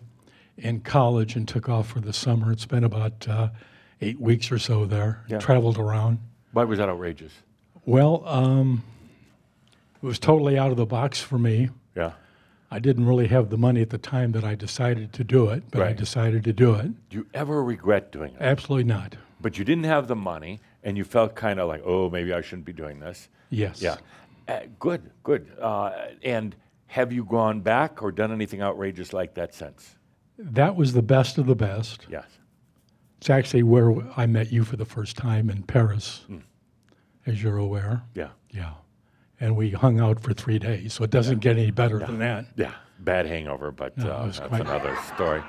in college and took off for the summer. It's been about uh, eight weeks or so there. Yeah. Traveled around. Why was that outrageous? Well, um, it was totally out of the box for me. Yeah. I didn't really have the money at the time that I decided to do it, but I decided to do it. Do you ever regret doing it? Absolutely not. But you didn't have the money, and you felt kind of like, oh, maybe I shouldn't be doing this. Yes. Yeah. Uh, good, good. Uh, and have you gone back or done anything outrageous like that since? That was the best of the best. Yes. It's actually where I met you for the first time in Paris, Hmm. as you're aware. Yeah. Yeah. And we hung out for three days, so it doesn't get any better than that. Yeah. Bad hangover, but No, uh, that's another story.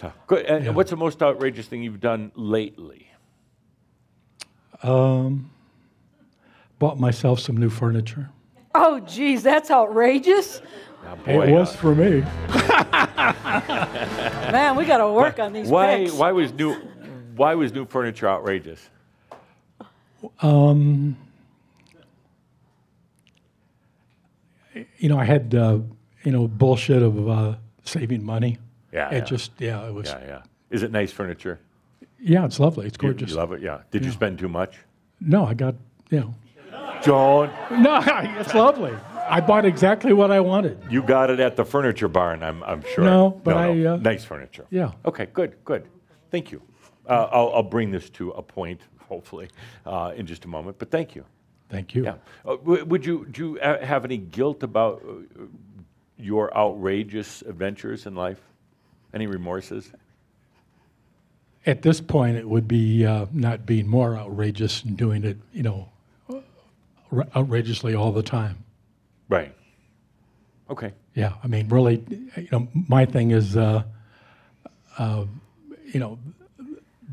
So, good. And Yeah. what's the most outrageous thing you've done lately? Um, bought myself some new furniture. Oh, geez, that's outrageous. Boy, it was uh, for me. Man, we got to work on these why? pics. Why was new? Why was new furniture outrageous? Um, you know, I had uh, you know bullshit of uh, saving money. Yeah. It yeah. just yeah, it was Yeah, yeah. Is it nice furniture? yeah, it's lovely. It's You, you love it? Yeah. Did you spend too much? no, I got you know John, no, it's lovely. I bought exactly what I wanted. you got it at the furniture barn, I'm, I'm sure. No, but I, uh, nice furniture. Yeah. Okay, good, good. Thank you. Uh, I'll, I'll bring this to a point, hopefully, uh, in just a moment, but thank you. Thank you. Yeah. Uh, w- would you, do you uh, have any guilt about uh, your outrageous adventures in life? Any remorses? At this point, it would be uh, not being more outrageous and doing it, you know, outrageously all the time. Right. Okay. Yeah, I mean, really, you know, my thing is, uh, uh, you know,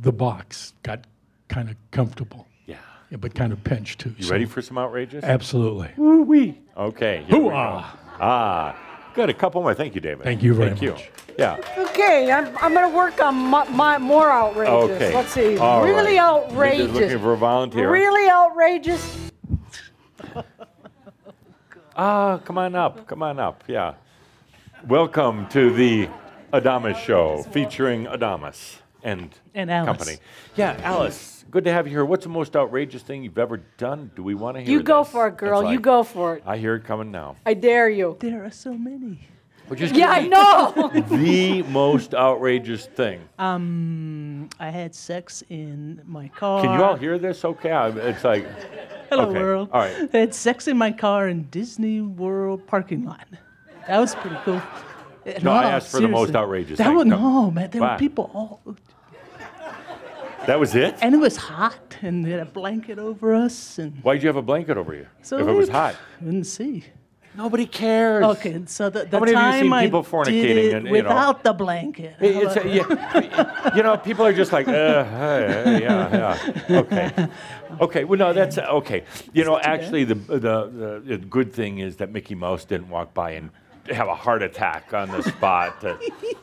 the box got kind of comfortable, Yeah. yeah, but kind of pinched too. You so- ready for some outrageous? Absolutely. Okay. here we go. Hoo-ah. Ah, good. A couple more. Thank you, David. Thank you very Thank you. much. Yeah. Okay, I'm, I'm going to work on my, my more outrageous. Okay. Let's see. All really right. outrageous. Linda's looking for a volunteer. Really outrageous. Ah, come on up. Come on up. Yeah. Welcome to the Adamus Show featuring Adamus and, And Alice. company. Yeah, Alice. Good to have you here. What's the most outrageous thing you've ever done? Do we want to hear You go this? for it, girl. It's you like, go for it. I hear it coming now. I dare you. There are so many. Well, just Yeah, I know. the most outrageous thing. Um, I had sex in my car. Can you all hear this? Okay, I- it's like Hello, okay, world. all right. I had sex in my car in Disney World parking lot. That was pretty cool. Uh, No, I asked for the most outrageous That thing. was Come- no, man. There Why? were people all, that was it. and it was hot, and they had a blanket over us, and Why'd you have a blanket over you so if it was hot? Couldn't see. Nobody cares. Okay, so the, the many of you time seen I people did fornicating it and, you know- without the blanket. It- how It's, about- yeah, you know, people are just like, uh, hey, yeah, yeah, okay, okay. Well, no, that's okay. You know, actually, the, the the good thing is that Mickey Mouse didn't walk by and have a heart attack on the spot. Uh,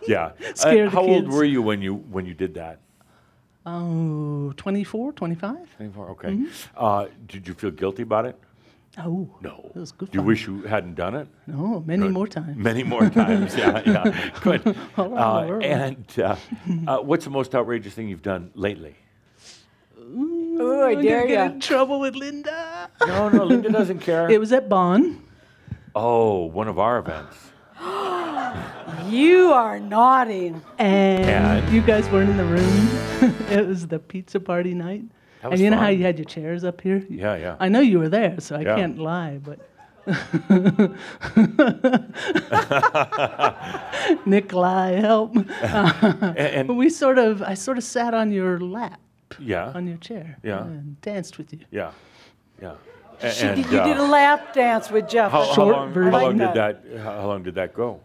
yeah. Uh, Scare the how old kids. were you when you when you did that? Oh, 24, 25? 24. Okay. Mm-hmm. Uh, did you feel guilty about it? Oh, No. It was good Do you fun. wish you hadn't done it? No, many Good. more times. Many more times. yeah, yeah. Good. All around the Uh, and uh, uh, what's the most outrageous thing you've done lately? Ooh, I I'm dare gonna get ya. in trouble with Linda. No, no, Linda doesn't care. It was at Bonn, oh, one of our events. You are naughty. and, And? you guys weren't in the room. it was the pizza party night. That was and you know how you had your chairs up here? Yeah, yeah. I know you were there, so I Yeah. can't lie, but. Nikolai, help. And, and- But we sort of, I sort of sat on your lap, yeah, on your chair, Yeah. and danced with you. yeah, yeah. A- She and, did, you did a uh, lap dance with Jeff. how, how short long, how long did that? How how long did that go?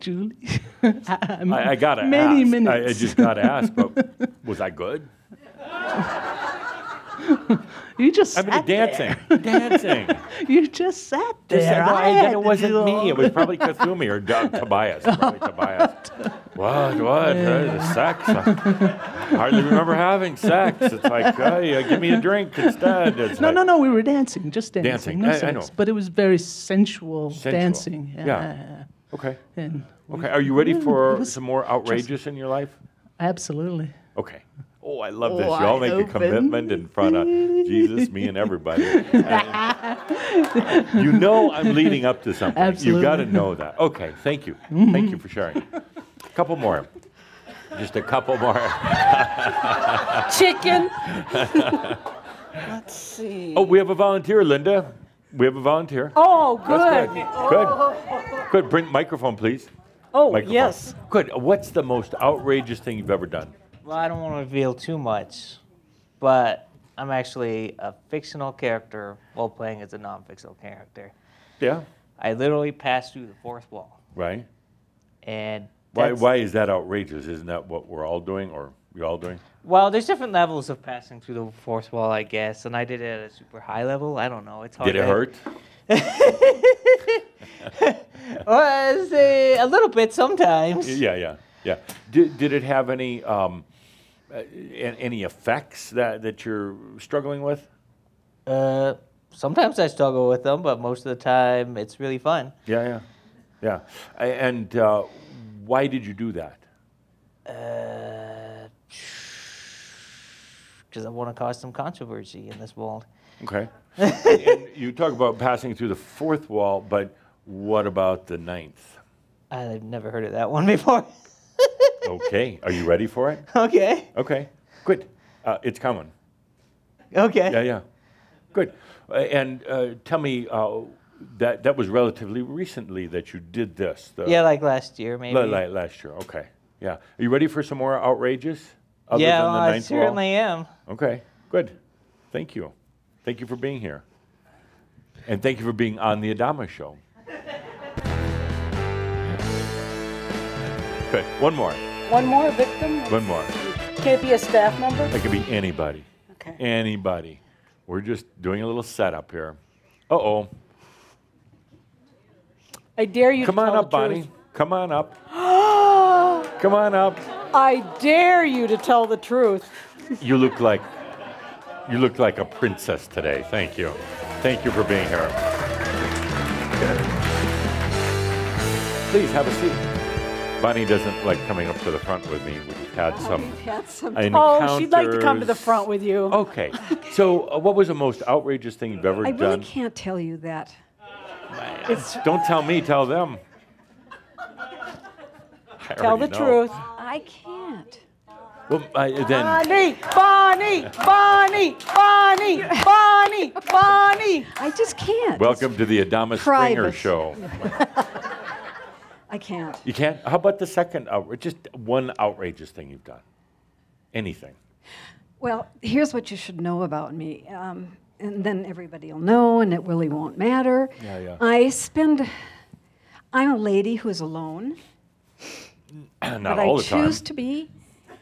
Julie. I, I gotta Many ask. minutes. I, I just gotta ask. But was I good? You just I mean, sat dancing, there. dancing. You just sat there. Just, no, I I- had then it wasn't do me. It was probably Kuthumi or Doug Tobias. Probably Tobias. What? What? Uh, the sex? I hardly remember having sex. It's like, hey, uh, give me a drink instead. It's No, like, no, no. We were dancing, just dancing. Dancing, No I- I know. But it was very sensual, Sensual. dancing. Yeah. Okay. And Okay. Are you ready for some more outrageous in your life? absolutely. Okay. Oh, I love this. Y'all make a commitment in front of Jesus, me, and everybody. And you know I'm leading up to something. You got to know that. Okay. Thank you. Thank you for sharing. A couple more. Just a couple more. Chicken. Let's see. Oh, we have a volunteer, Linda. We have a volunteer. Oh, That's good. Good. Good. Oh. Bring microphone, please. Oh, Microphone. yes. Good. What's the most outrageous thing you've ever done? Well, I don't want to reveal too much, but I'm actually a fictional character while playing as a non-fictional character. Yeah. I literally passed through the fourth wall, Right. and Why, that's- why is that outrageous? Isn't that what we're all doing or we all doing? Well, there's different levels of passing through the fourth wall, I guess, and I did it at a super high level. I don't know. It's hard. Did it to- hurt? well, it's, uh, a little bit sometimes. Yeah, yeah, yeah. Did, did it have any um, uh, any effects that, that you're struggling with? Uh, sometimes I struggle with them, but most of the time it's really fun. Yeah, yeah, yeah. And uh, why did you do that? Because I want to cause some controversy in this world. Okay. and you talk about passing through the fourth wall, but what about the ninth? I've never heard of that one before. Okay. Are you ready for it? okay. Okay. Good. Uh, it's coming. Okay. Yeah, yeah. Good. Uh, and uh, tell me, uh, that that was relatively recently that you did this. The, Yeah, like last year, maybe. la- last year. Okay. Yeah. Are you ready for some more outrageous? Other yeah, than the well, I ninth wall? certainly am. Okay. Good. Thank you. Thank you for being here. And thank you for being on the Adama show. Good. One more. One more victim? One more. Can it be a staff member? It could be anybody. Okay. Anybody. We're just doing a little setup here. Uh oh. I dare you to Come to on tell up, the Bonnie. truth. Come on up. Come on up. I dare you to tell the truth. You look like you look like a princess today. Thank you. Thank you for being here. Please have a seat. Bonnie doesn't like coming up to the front with me. We've had some Had some Oh, she'd like to come to the front with you. Okay. So, uh, what was the most outrageous thing you've ever I done? I really can't tell you that. Don't tell me, tell them. I Tell the know. truth. I can't. Well, I, then Bonnie, Bonnie, Bonnie, Bonnie, Bonnie, Bonnie. I just can't. welcome to the Adama Springer show. I can't. You can't. How about the second outrage? Just one outrageous thing you've done. Anything. Well, here's what you should know about me. Um, and then everybody will know, and it really won't matter. Yeah, yeah. I spend, I'm a lady who is alone, Not but all I the time. choose to be.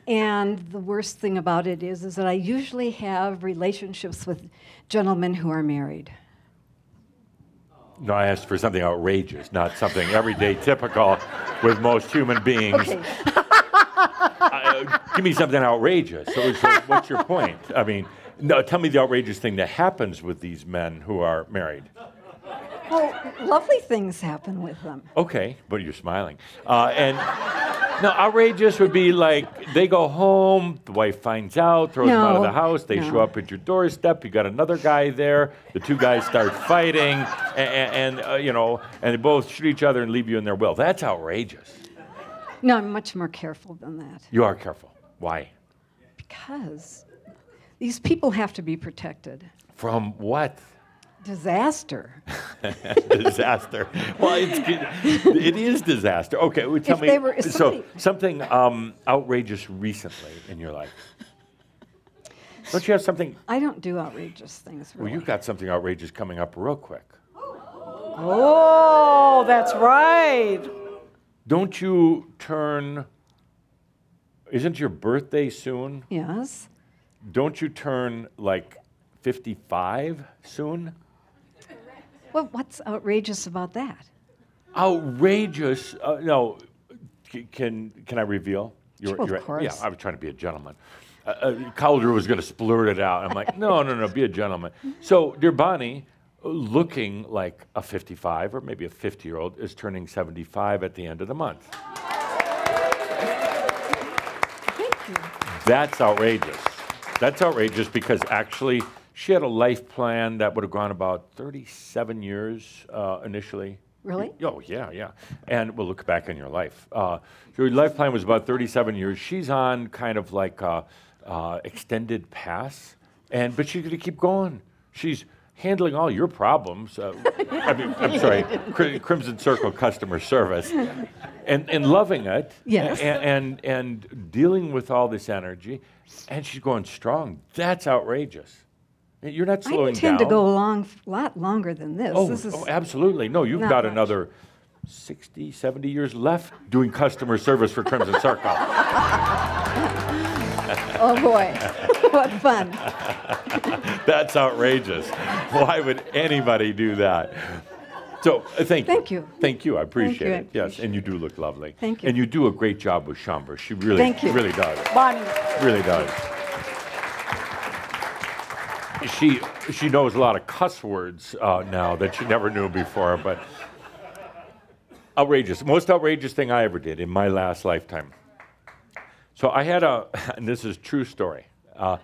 And the worst thing about it is, is that I usually have relationships with gentlemen who are married. No, I asked for something outrageous, not something everyday typical with most human beings. Okay. Uh, give me something outrageous. So, so what's your point? I mean, no, tell me the outrageous thing that happens with these men who are married. Well, lovely things happen with them. Okay, but you're smiling. Uh, and no, outrageous would be like they go home, the wife finds out, throws them out of No, the house, they show up at your doorstep, you got another guy there, the two guys start fighting, and, and uh, you know, and they both shoot each other and leave you in their will. That's outrageous. No, I'm much more careful than that You are careful. Why? because these people have to be protected. From what? Disaster. disaster. Well, it's, it is disaster. Okay, well, tell If me. were- if so something um, outrageous recently in your life. Don't you have something? I don't do outrageous things. Well, you've got something outrageous coming up real quick. Oh, that's right. Don't you turn? Isn't your birthday soon? Yes. Don't you turn like 55 soon? Well, what's outrageous about that? outrageous. Uh, no, c- can can I reveal? Sure, of Yeah. I was trying to be a gentleman. Uh, uh, Cauldre was going to splurt it out. I'm like, no, no, no, be a gentleman. So, dear Bonnie, looking like a 55 or maybe a 50 year old, is turning 75 at the end of the month. Thank you. That's outrageous. That's outrageous because actually she had a life plan that would have gone about 37 years uh, initially. Really? Oh, yeah, yeah. And we'll look back on your life. Uh, your life plan was about 37 years. She's on kind of like a, uh, extended pass, and but she's going to keep going. She's handling all your problems. Uh, I mean, I'm sorry, Cri- Crimson Circle customer service, and, and loving it. Yes. And, and and dealing with all this energy, and she's going strong. That's outrageous. You're not slowing down. I slowing intend down. to go a long, lot longer than this. Oh, this is oh, absolutely. No, you've got much. another 60, 70 years left doing customer service for Crimson Circle. oh boy, what fun! That's outrageous. Why would anybody do that? So, uh, thank you. Thank you. Thank you. I appreciate you, I it. Yes, appreciate and you do look lovely. Thank you. And you do a great job with Shaumbra. She really, Thank you. really does. Bonnie. Really does. She she knows a lot of cuss words uh, now that she never knew before, but outrageous. Most outrageous thing I ever did in my last lifetime. So I had a, and this is true story. Uh,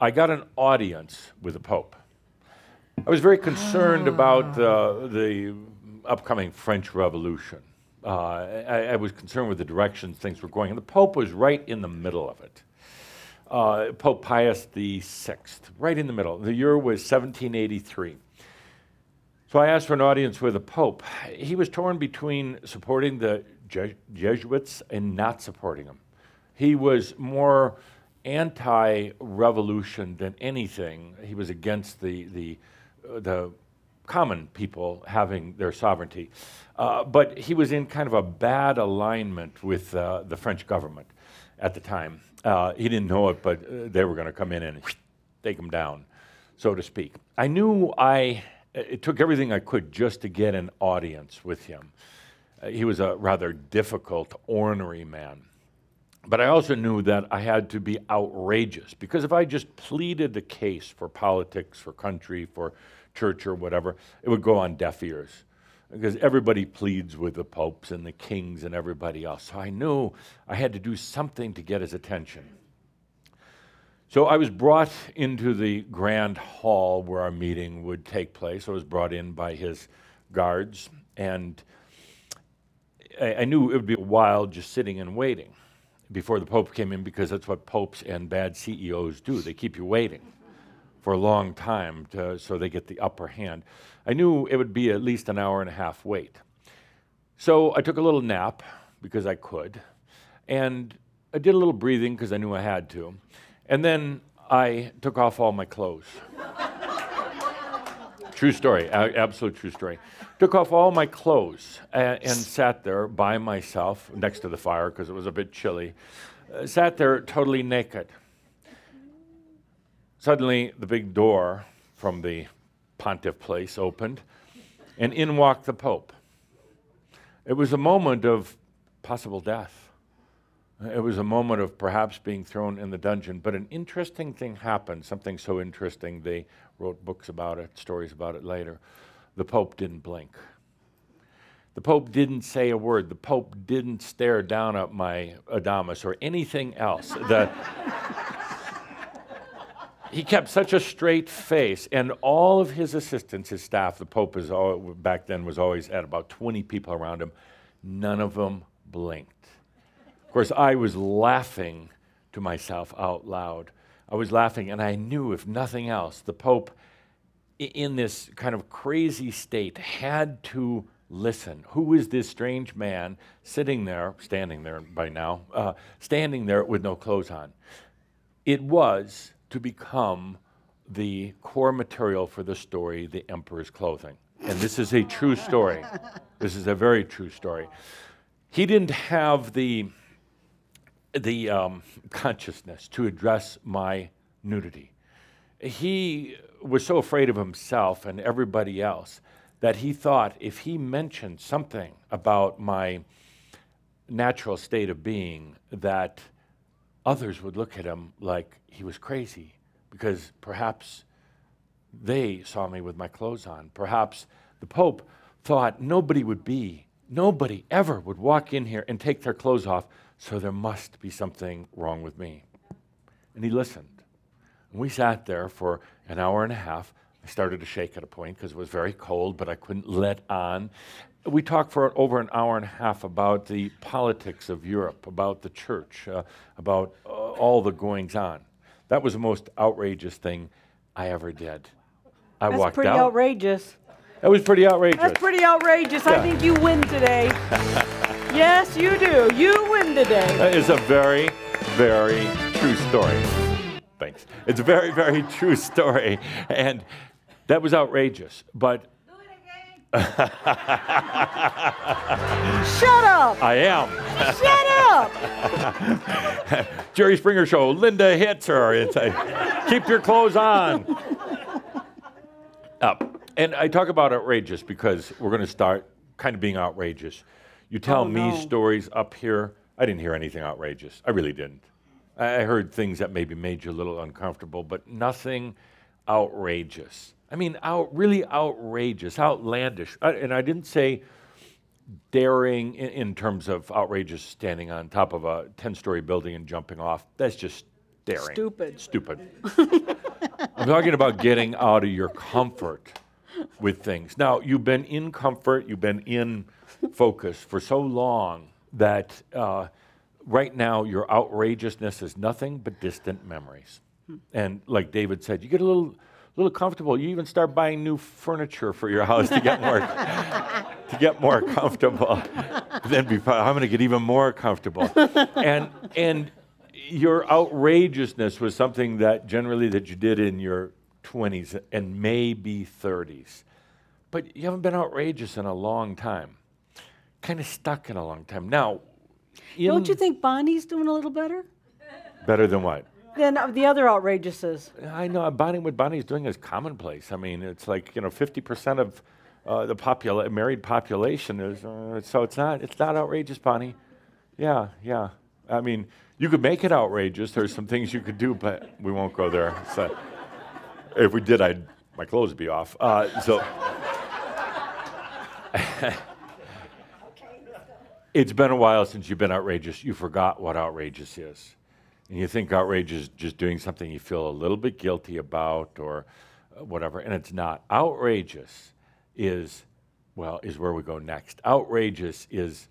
I got an audience with the Pope. I was very concerned about uh, the upcoming French Revolution. Uh, I, I was concerned with the directions things were going, and the Pope was right in the middle of it. Uh, Pope Pius VI, right in the middle. The year was 1783. So I asked for an audience with the Pope. He was torn between supporting the Je- Jesuits and not supporting them. He was more anti revolution than anything. He was against the, the, uh, the common people having their sovereignty. Uh, but he was in kind of a bad alignment with uh, the French government at the time. Uh, he didn't know it, but uh, they were going to come in and take him down, so to speak. I knew I, it took everything I could just to get an audience with him. Uh, he was a rather difficult, ornery man. But I also knew that I had to be outrageous because if I just pleaded the case for politics, for country, for church, or whatever, it would go on deaf ears because everybody pleads with the popes and the kings and everybody else. So I knew I had to do something to get his attention. So I was brought into the grand hall where our meeting would take place. I was brought in by his guards, and I, I knew it would be a while just sitting and waiting before the Pope came in because that's what popes and bad CEOs do. They keep you waiting for a long time to, so they get the upper hand. I knew it would be at least an hour and a half wait. So I took a little nap because I could, and I did a little breathing because I knew I had to. And then I took off all my clothes. true story, a- absolute true story. Took off all my clothes and, and sat there by myself next to the fire because it was a bit chilly. Uh, sat there totally naked. Suddenly, the big door from the pontiff place opened, and in walked the Pope. It was a moment of possible death. It was a moment of perhaps being thrown in the dungeon. But an interesting thing happened, something so interesting, they wrote books about it, stories about it later. The Pope didn't blink. The Pope didn't say a word. The Pope didn't stare down at my Adamus or anything else. The, he kept such a straight face, and all of his assistants, his staff, the Pope is all, back then was always at about 20 people around him. None of them blinked. Of course, I was laughing to myself out loud. I was laughing, and I knew, if nothing else, the Pope, in this kind of crazy state, had to listen. Who is this strange man sitting there, standing there by now, uh, standing there with no clothes on? It was to become the core material for the story, The Emperor's Clothing. And this is a true story. This is a very true story. He didn't have the the um, consciousness to address my nudity. He was so afraid of himself and everybody else that he thought if he mentioned something about my natural state of being, that others would look at him like he was crazy because perhaps they saw me with my clothes on. Perhaps the Pope thought nobody would be, nobody ever would walk in here and take their clothes off, so there must be something wrong with me. And he listened. And we sat there for an hour and a half. I started to shake at a point because it was very cold, but I couldn't let on. We talked for over an hour and a half about the politics of Europe, about the church, uh, about uh, all the goings on. That was the most outrageous thing I ever did. I walked out. That's walked pretty out. outrageous. That was pretty outrageous. That's pretty outrageous. I think you win today. yes, you do. You win today. That is a very, very true story. Thanks. It's a very, very true story. And that was outrageous. But. Shut up. I am. Shut up. Jerry Springer Show. Linda hits her. It's a, keep your clothes on. Up. And I talk about outrageous because we're going to start kind of being outrageous. You tell Oh, me no. stories up here. I didn't hear anything outrageous. I really didn't. I heard things that maybe made you a little uncomfortable, but nothing outrageous. I mean, out, really outrageous, outlandish. I, and I didn't say daring in, in terms of outrageous standing on top of a 10 story building and jumping off. That's just daring. Stupid. Stupid. I'm talking about getting out of your comfort with things. Now, you've been in comfort, you've been in focus for so long that uh, right now your outrageousness is nothing but distant memories. And like David said, you get a little, little comfortable. You even start buying new furniture for your house to get more, to get more comfortable. then be, I'm going to get even more comfortable. and and your outrageousness was something that generally that you did in your 20s and maybe 30s. But you haven't been outrageous in a long time. Kind of stuck in a long time. Now, Don't you think Bonnie's doing a little better better than what? Than uh, the other outrageouses? I know Bonnie. What Bonnie's doing is commonplace. I mean, it's like you know, fifty percent of uh, the popula- married population is. Uh, so it's not. It's not outrageous, Bonnie. Yeah, yeah. I mean, you could make it outrageous. There's some things you could do, but we won't go there. So if we did, I'd my clothes would be off. Uh, so. it's been a while since you've been outrageous. You forgot what outrageous is. And you think outrageous is just doing something you feel a little bit guilty about or uh, whatever, and it's not. Outrageous is, well, is where we go next. Outrageous is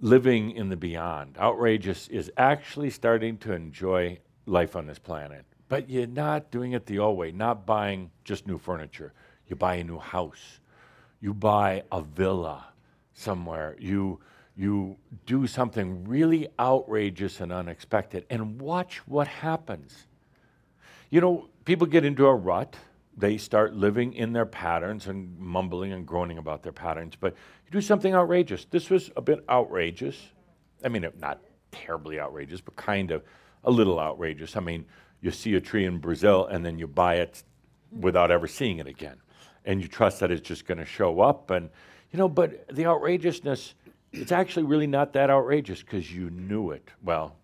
living in the beyond. Outrageous is actually starting to enjoy life on this planet, but you're not doing it the old way, not buying just new furniture. You buy a new house, you buy a villa somewhere, you, you do something really outrageous and unexpected, and watch what happens. You know, people get into a rut. They start living in their patterns and mumbling and groaning about their patterns. But you do something outrageous. This was a bit outrageous. I mean, not terribly outrageous, but kind of a little outrageous. I mean, you see a tree in Brazil and then you buy it without ever seeing it again. And you trust that it's just going to show up. And, you know, but the outrageousness, it's actually really not that outrageous because you knew it. Well,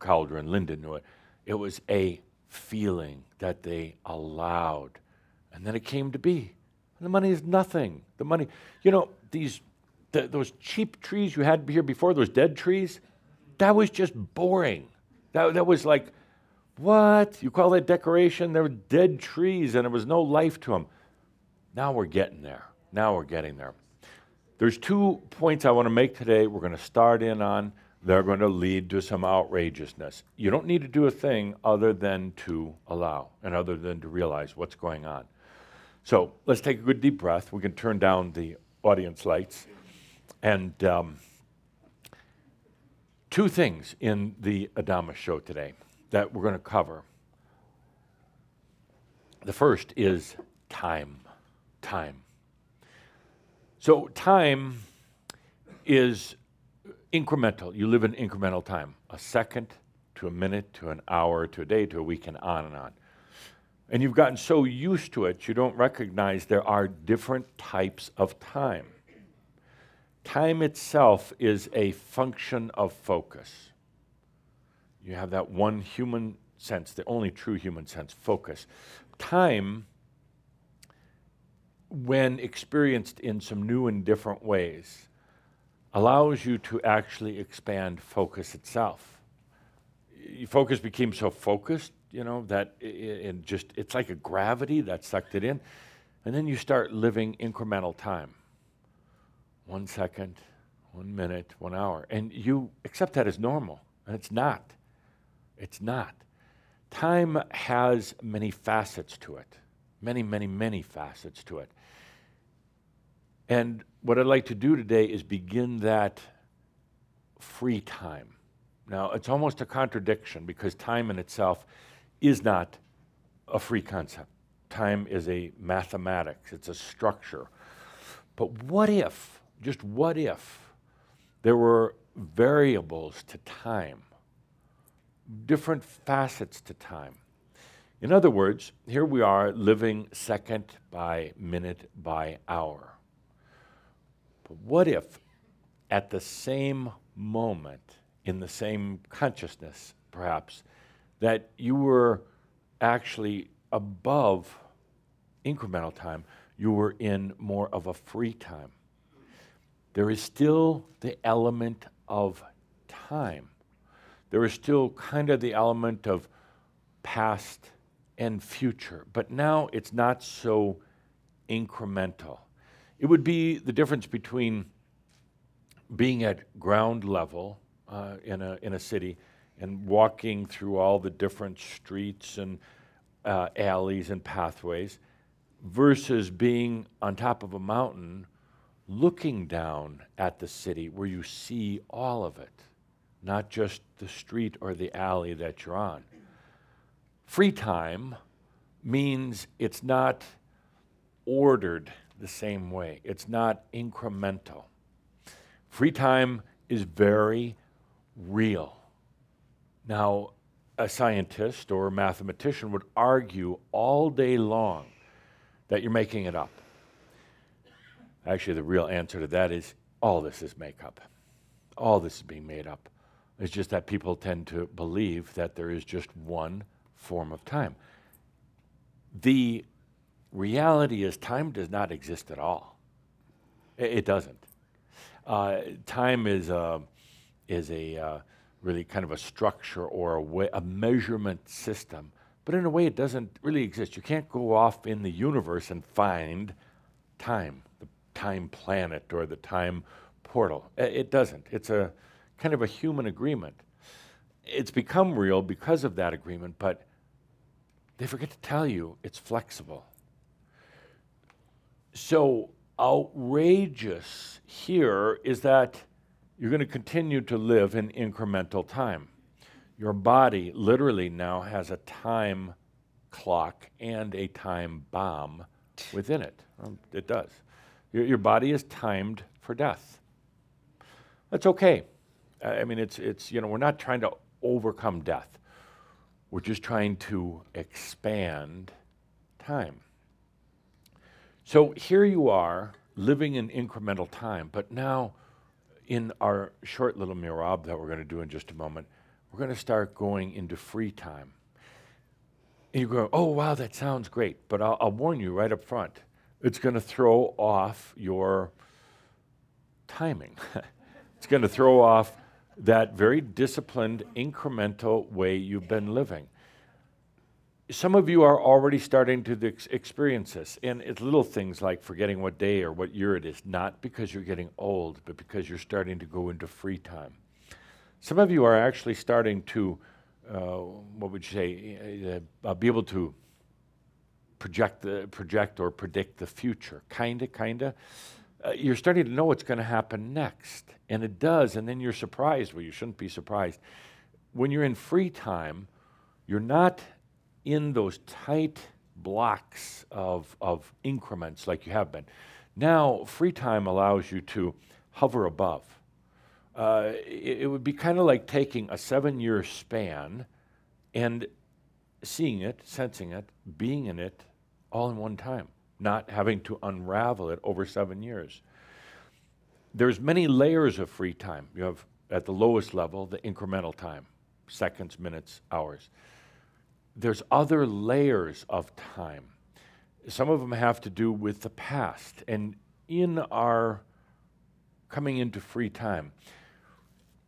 Cauldre and Linda knew it. It was a feeling that they allowed. And then it came to be. And the money is nothing. The money, you know, these th- those cheap trees you had here before, those dead trees, that was just boring. That, that was like, what? You call that decoration? They were dead trees and there was no life to them. Now we're getting there. Now we're getting there. There's two points I want to make today. We're going to start in on. They're going to lead to some outrageousness. You don't need to do a thing other than to allow and other than to realize what's going on. So let's take a good deep breath. We can turn down the audience lights. And um, two things in the Adamus show today that we're going to cover. The first is time. Time. So, time is incremental. You live in incremental time a second to a minute to an hour to a day to a week and on and on. And you've gotten so used to it, you don't recognize there are different types of time. Time itself is a function of focus. You have that one human sense, the only true human sense, focus. Time, when experienced in some new and different ways, allows you to actually expand focus itself. Your focus became so focused, you know, that it, just, it's like a gravity that sucked it in. And then you start living incremental time one second, one minute, one hour. And you accept that as normal. And it's not. It's not. Time has many facets to it, many, many, many facets to it. And what I'd like to do today is begin that free time. Now, it's almost a contradiction because time in itself is not a free concept. Time is a mathematics, it's a structure. But what if, just what if, there were variables to time, different facets to time? In other words, here we are living second by minute by hour. But what if, at the same moment, in the same consciousness, perhaps, that you were actually above incremental time, you were in more of a free time? There is still the element of time. There is still kind of the element of past and future, but now it's not so incremental. It would be the difference between being at ground level uh, in, a, in a city and walking through all the different streets and uh, alleys and pathways versus being on top of a mountain looking down at the city where you see all of it, not just the street or the alley that you're on. Free time means it's not ordered the same way. It's not incremental. Free time is very real. Now, a scientist or a mathematician would argue all day long that you're making it up. Actually, the real answer to that is all this is makeup. All this is being made up. It's just that people tend to believe that there is just one form of time. The reality is, time does not exist at all. It, it doesn't. Uh, time is a, is a uh, really kind of a structure or a, way, a measurement system, but in a way, it doesn't really exist. You can't go off in the universe and find time, the time planet or the time portal. It doesn't. It's a kind of a human agreement. It's become real because of that agreement, but they forget to tell you it's flexible. So outrageous here is that you're going to continue to live in incremental time. Your body literally now has a time clock and a time bomb within it. Um, it does. Your, your body is timed for death. That's okay. I I mean, it's, it's, you know, we're not trying to overcome death. We're just trying to expand time. So here you are living in incremental time, but now in our short little merabh that we're going to do in just a moment, we're going to start going into free time. And you go, oh, wow, that sounds great. But I'll, I'll warn you right up front, it's going to throw off your timing. it's going to throw off that very disciplined, incremental way you've been living. Some of you are already starting to ex- experience this, and it's little things like forgetting what day or what year it is, not because you're getting old, but because you're starting to go into free time. Some of you are actually starting to, uh, what would you say, uh, be able to project the project or predict the future. Kinda, kinda. Uh, you're starting to know what's going to happen next, and it does. And then you're surprised. Well, you shouldn't be surprised. When you're in free time, you're not in those tight blocks of of increments like you have been. Now, free time allows you to hover above. Uh, it, it would be kind of like taking a seven-year span and seeing it, sensing it, being in it all in one time, not having to unravel it over seven years. There's many layers of free time. You have at the lowest level the incremental time, seconds, minutes, hours. There's other layers of time. Some of them have to do with the past. And in our coming into free time,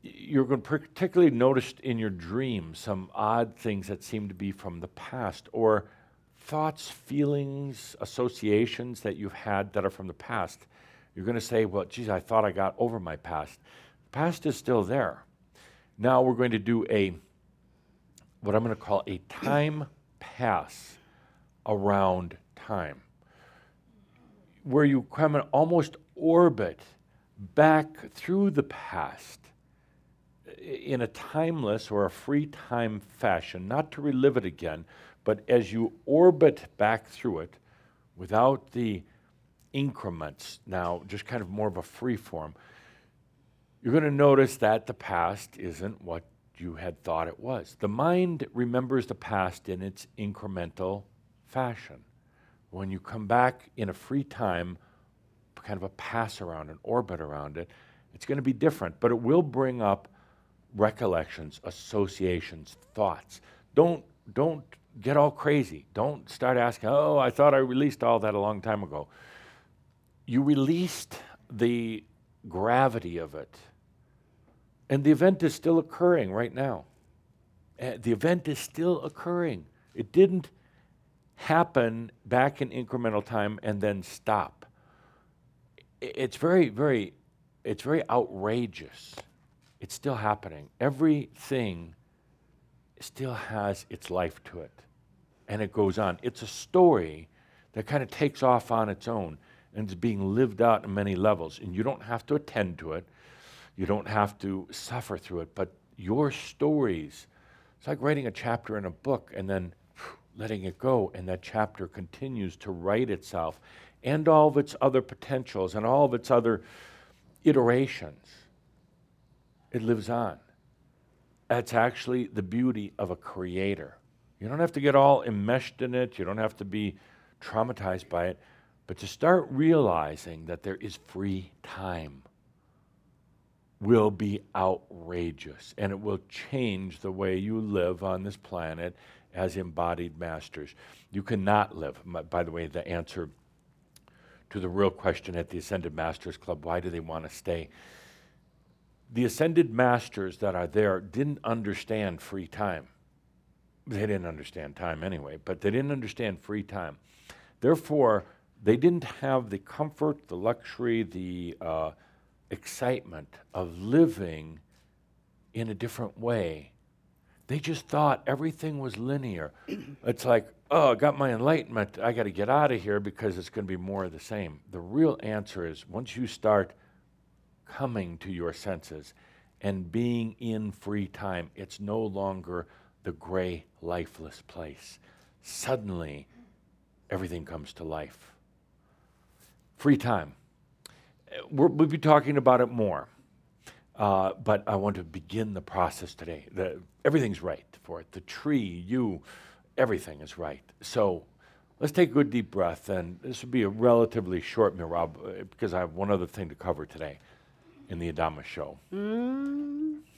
you're going to particularly notice in your dreams some odd things that seem to be from the past or thoughts, feelings, associations that you've had that are from the past. You're going to say, Well, geez, I thought I got over my past. The past is still there. Now we're going to do a, what I'm going to call a time pass around time, where you come and almost orbit back through the past in a timeless or a free time fashion, not to relive it again, but as you orbit back through it without the increments, now just kind of more of a free form, you're going to notice that the past isn't what you had thought it was. The mind remembers the past in its incremental fashion. When you come back in a free time, kind of a pass around, an orbit around it, it's going to be different, but it will bring up recollections, associations, thoughts. Don't don't get all crazy. Don't start asking, "Oh, I thought I released all that a long time ago." You released the gravity of it. And the event is still occurring right now. Uh, the event is still occurring. It didn't happen back in incremental time and then stop. It's very, very, it's very outrageous it's still happening. Everything still has its life to it, and it goes on. It's a story that kind of takes off on its own and is being lived out in many levels. And you don't have to attend to it, you don't have to suffer through it, but your stories, it's like writing a chapter in a book and then letting it go, and that chapter continues to write itself and all of its other potentials and all of its other iterations it lives on. That's actually the beauty of a creator. You don't have to get all enmeshed in it, you don't have to be traumatized by it, but to start realizing that there is free time will be outrageous and it will change the way you live on this planet as embodied masters. You cannot live. By the way, the answer to the real question at the Ascended Masters Club why do they want to stay? the ascended masters that are there didn't understand free time. They didn't understand time anyway, but they didn't understand free time. Therefore, they didn't have the comfort, the luxury, the uh, excitement of living in a different way. They just thought everything was linear. it's like, oh, I got my enlightenment. I got to get out of here because it's going to be more of the same. The real answer is once you start coming to your senses and being in free time, it's no longer the gray, lifeless place. Suddenly, everything comes to life. Free time. We're, we'll be talking about it more. Uh, but I want to begin the process today. The, everything's right for it. The tree, you, everything is right. So let's take a good deep breath. And this will be a relatively short merabh uh, because I have one other thing to cover today in the Adamus show.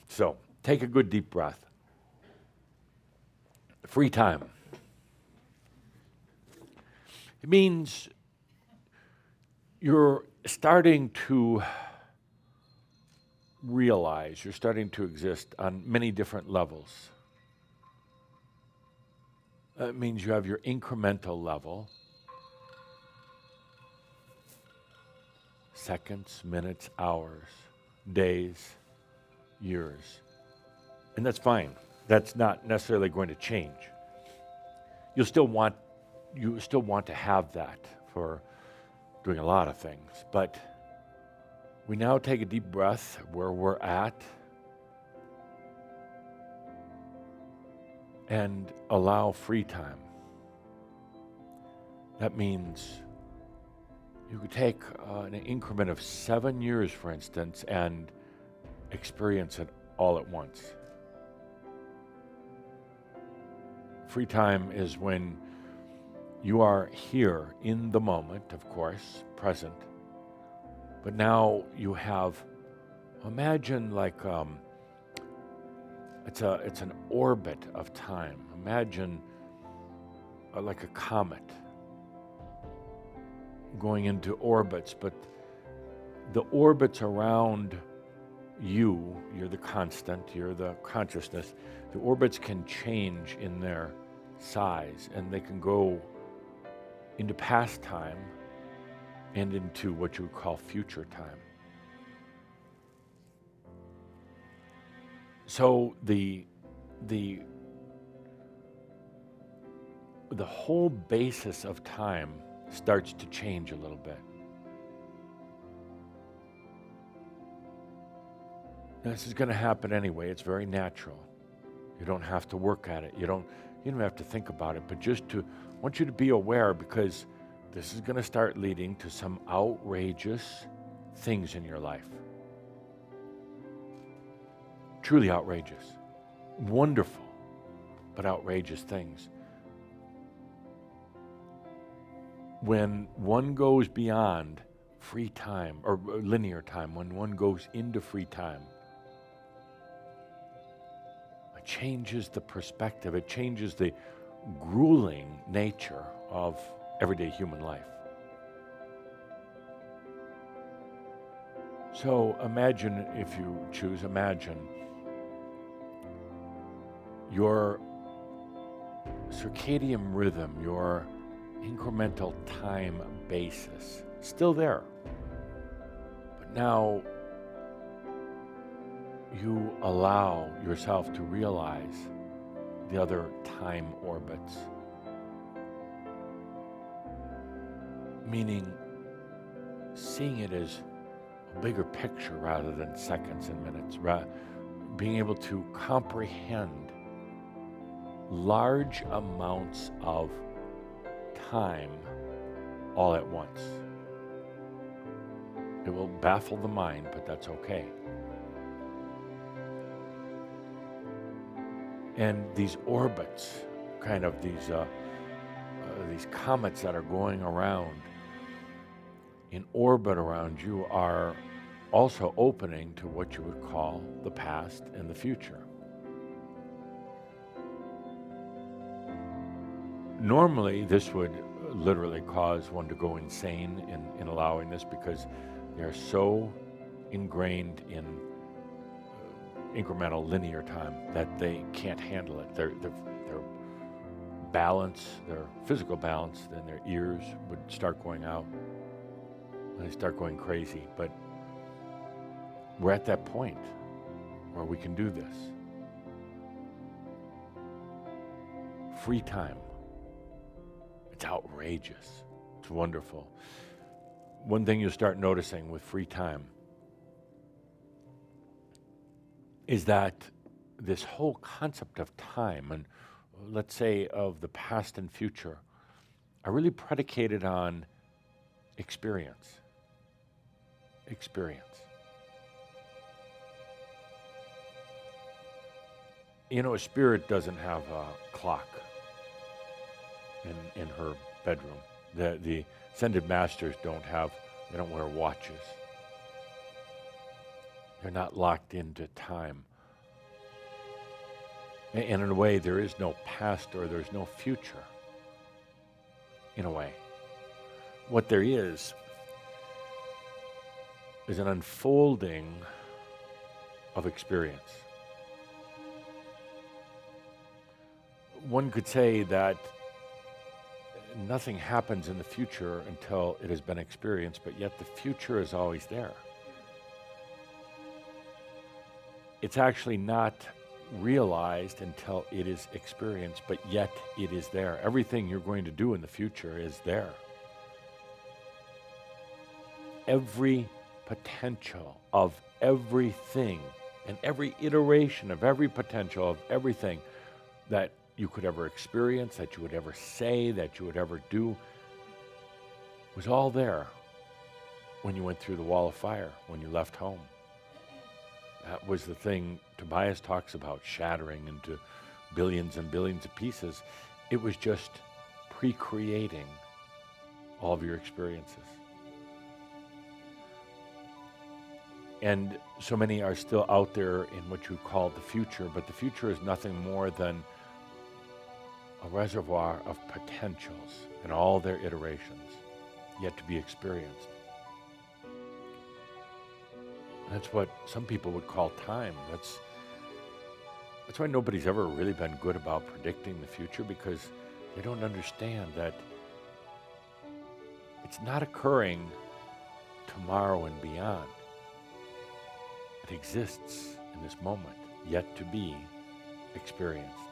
So take a good deep breath. Free time. It means you're starting to realize, you're starting to exist on many different levels. That means you have your incremental level seconds, minutes, hours, days, years. And that's fine. That's not necessarily going to change. You'll still want you still want to have that for doing a lot of things, but we now take a deep breath where we're at and allow free time. That means you could take uh, an increment of seven years, for instance, and experience it all at once. Free time is when you are here in the moment, of course, present, but now you have, imagine like um, it's, a, it's an orbit of time. Imagine uh, like a comet going into orbits, but the orbits around you, you're the constant, you're the consciousness, the orbits can change in their size and they can go into past time and into what you would call future time. So the the the whole basis of time starts to change a little bit. Now, this is going to happen anyway. It's very natural. You don't have to work at it. You don't you don't have to think about it, but just to want you to be aware because this is going to start leading to some outrageous things in your life. Truly outrageous. Wonderful, but outrageous things. When one goes beyond free time or linear time, when one goes into free time, changes the perspective, it changes the grueling nature of everyday human life. So imagine, if you choose, imagine your circadian rhythm, your incremental time basis, still there. But now you allow yourself to realize the other time orbits. Meaning, seeing it as a bigger picture rather than seconds and minutes, ra- being able to comprehend large amounts of time all at once. It will baffle the mind, but that's okay. And these orbits, kind of these, uh, uh, these comets that are going around in orbit around you, are also opening to what you would call the past and the future. Normally, this would literally cause one to go insane in, in allowing this because they're so ingrained in incremental linear time that they can't handle it. Their, their, their balance, their physical balance, then their ears would start going out. They start going crazy. But we're at that point where we can do this. Free time. It's outrageous. It's wonderful. One thing you'll start noticing with free time is that this whole concept of time and let's say of the past and future are really predicated on experience. Experience. You know, a spirit doesn't have a clock in, in her bedroom. The, the ascended masters don't have, they don't wear watches. They're not locked into time. And in a way, there is no past or there's no future. In a way. What there is, is an unfolding of experience. One could say that nothing happens in the future until it has been experienced, but yet the future is always there. It's actually not realized until it is experienced, but yet it is there. Everything you're going to do in the future is there. Every potential of everything and every iteration of every potential of everything that you could ever experience, that you would ever say, that you would ever do, was all there when you went through the wall of fire, when you left home. That was the thing Tobias talks about shattering into billions and billions of pieces. It was just pre creating all of your experiences. And so many are still out there in what you call the future, but the future is nothing more than a reservoir of potentials in all their iterations yet to be experienced. That's what some people would call time. That's that's why nobody's ever really been good about predicting the future because they don't understand that it's not occurring tomorrow and beyond. It exists in this moment, yet to be experienced.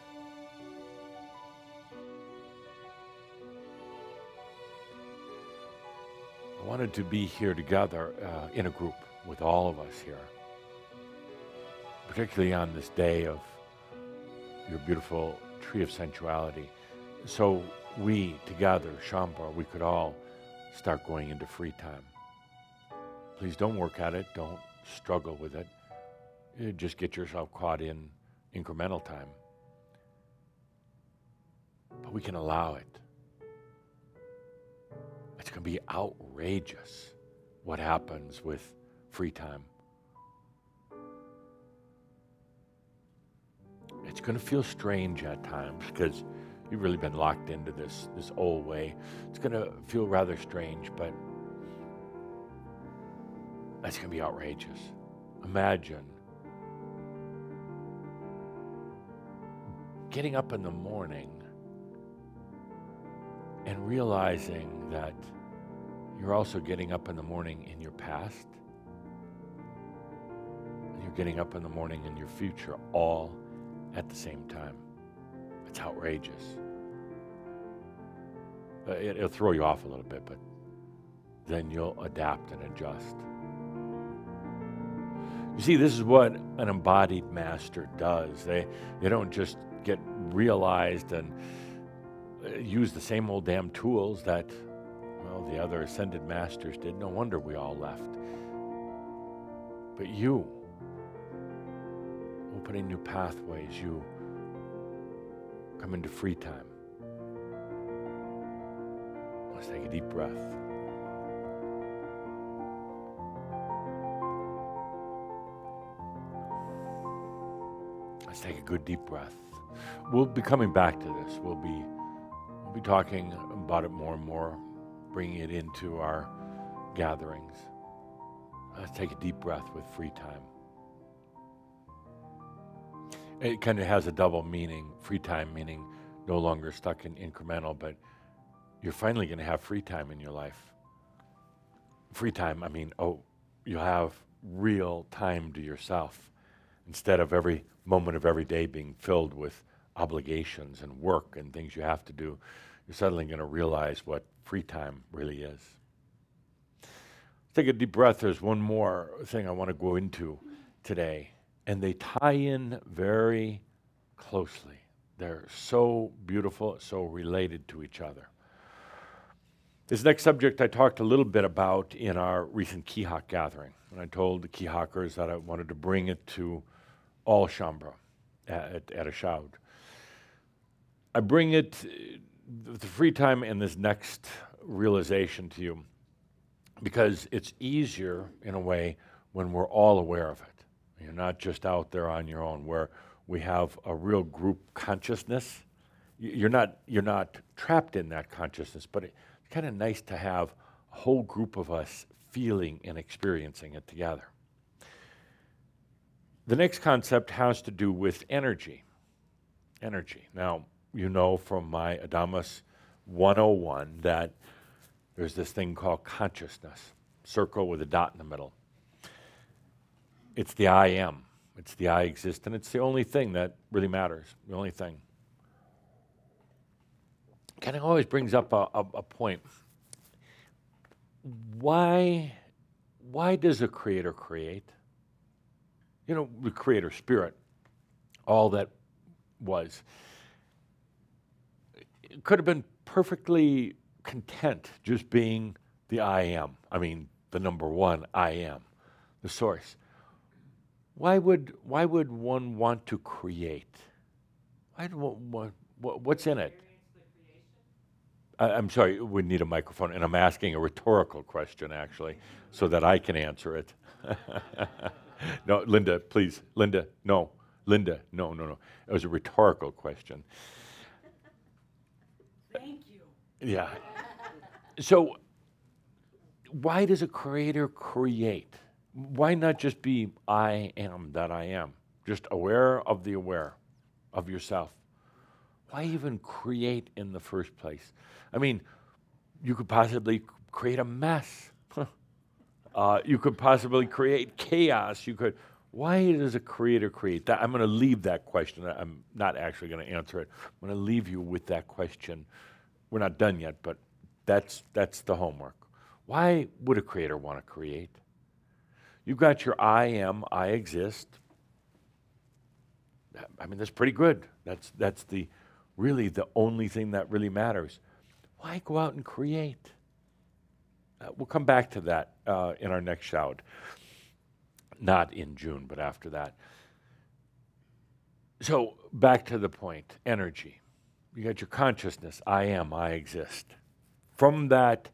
Wanted to be here together uh, in a group with all of us here, particularly on this day of your beautiful tree of sensuality. So we together, Shaumbra, we could all start going into free time. Please don't work at it, don't struggle with it. You just get yourself caught in incremental time. But we can allow it. It's going to be outrageous what happens with free time. It's going to feel strange at times because you've really been locked into this this old way. It's going to feel rather strange, but it's going to be outrageous. Imagine getting up in the morning and realizing that you're also getting up in the morning in your past and you're getting up in the morning in your future all at the same time. It's outrageous. Uh, it, it'll throw you off a little bit, but then you'll adapt and adjust. You see, this is what an embodied master does. They, they don't just get realized and uh, use the same old damn tools that, well, the other ascended masters did. No wonder we all left. But you, opening new pathways, you come into free time. Let's take a deep breath. Let's take a good deep breath. We'll be coming back to this. We'll be we'll be talking about it more and more, bringing it into our gatherings. Let's take a deep breath with free time. It kind of has a double meaning. Free time meaning no longer stuck in incremental, but you're finally going to have free time in your life. Free time, I mean, oh, you'll have real time to yourself instead of every moment of every day being filled with obligations and work and things you have to do. You're suddenly going to realize what free time really is. Take a deep breath. There's one more thing I want to go into today, and they tie in very closely. They're so beautiful, so related to each other. This next subject I talked a little bit about in our recent Keahak gathering. And I told the Keahakers that I wanted to bring it to all Shaumbra at, at a Shoud. I bring it, the free time and this next realization to you because it's easier in a way when we're all aware of it. You're not just out there on your own, where we have a real group consciousness. You're not, you're not trapped in that consciousness, but it's kind of nice to have a whole group of us feeling and experiencing it together. The next concept has to do with energy. Energy. Now, you know from my Adamus 101 that there's this thing called consciousness, circle with a dot in the middle. It's the I am. It's the I exist, and it's the only thing that really matters, the only thing. Kind of always brings up a, a, a point. Why, why does a creator create? You know, the creator spirit, all that was, could have been perfectly content just being the I am. I mean, the number one, I am, the source. Why would, why would one want to create? Why do, what, what, what's in it? I, I'm sorry, we need a microphone, and I'm asking a rhetorical question, actually, so that I can answer it. no, Linda, please. Linda, no. Linda, no, no, no. It was a rhetorical question. Yeah. So, why does a creator create? Why not just be I am that I am? Just aware of the aware of yourself. Why even create in the first place? I mean, you could possibly create a mess. uh, you could possibly create chaos. You could. Why does a creator create? That, I'm going to leave that question. I'm not actually going to answer it. I'm going to leave you with that question. We're not done yet, but that's, that's the homework. Why would a creator want to create? You've got your I am, I exist. I mean, that's pretty good. That's, that's the, really the only thing that really matters. Why go out and create? Uh, we'll come back to that uh, in our next Shoud. Not in June, but after that. So, back to the point energy. You got your consciousness I am, I exist. From that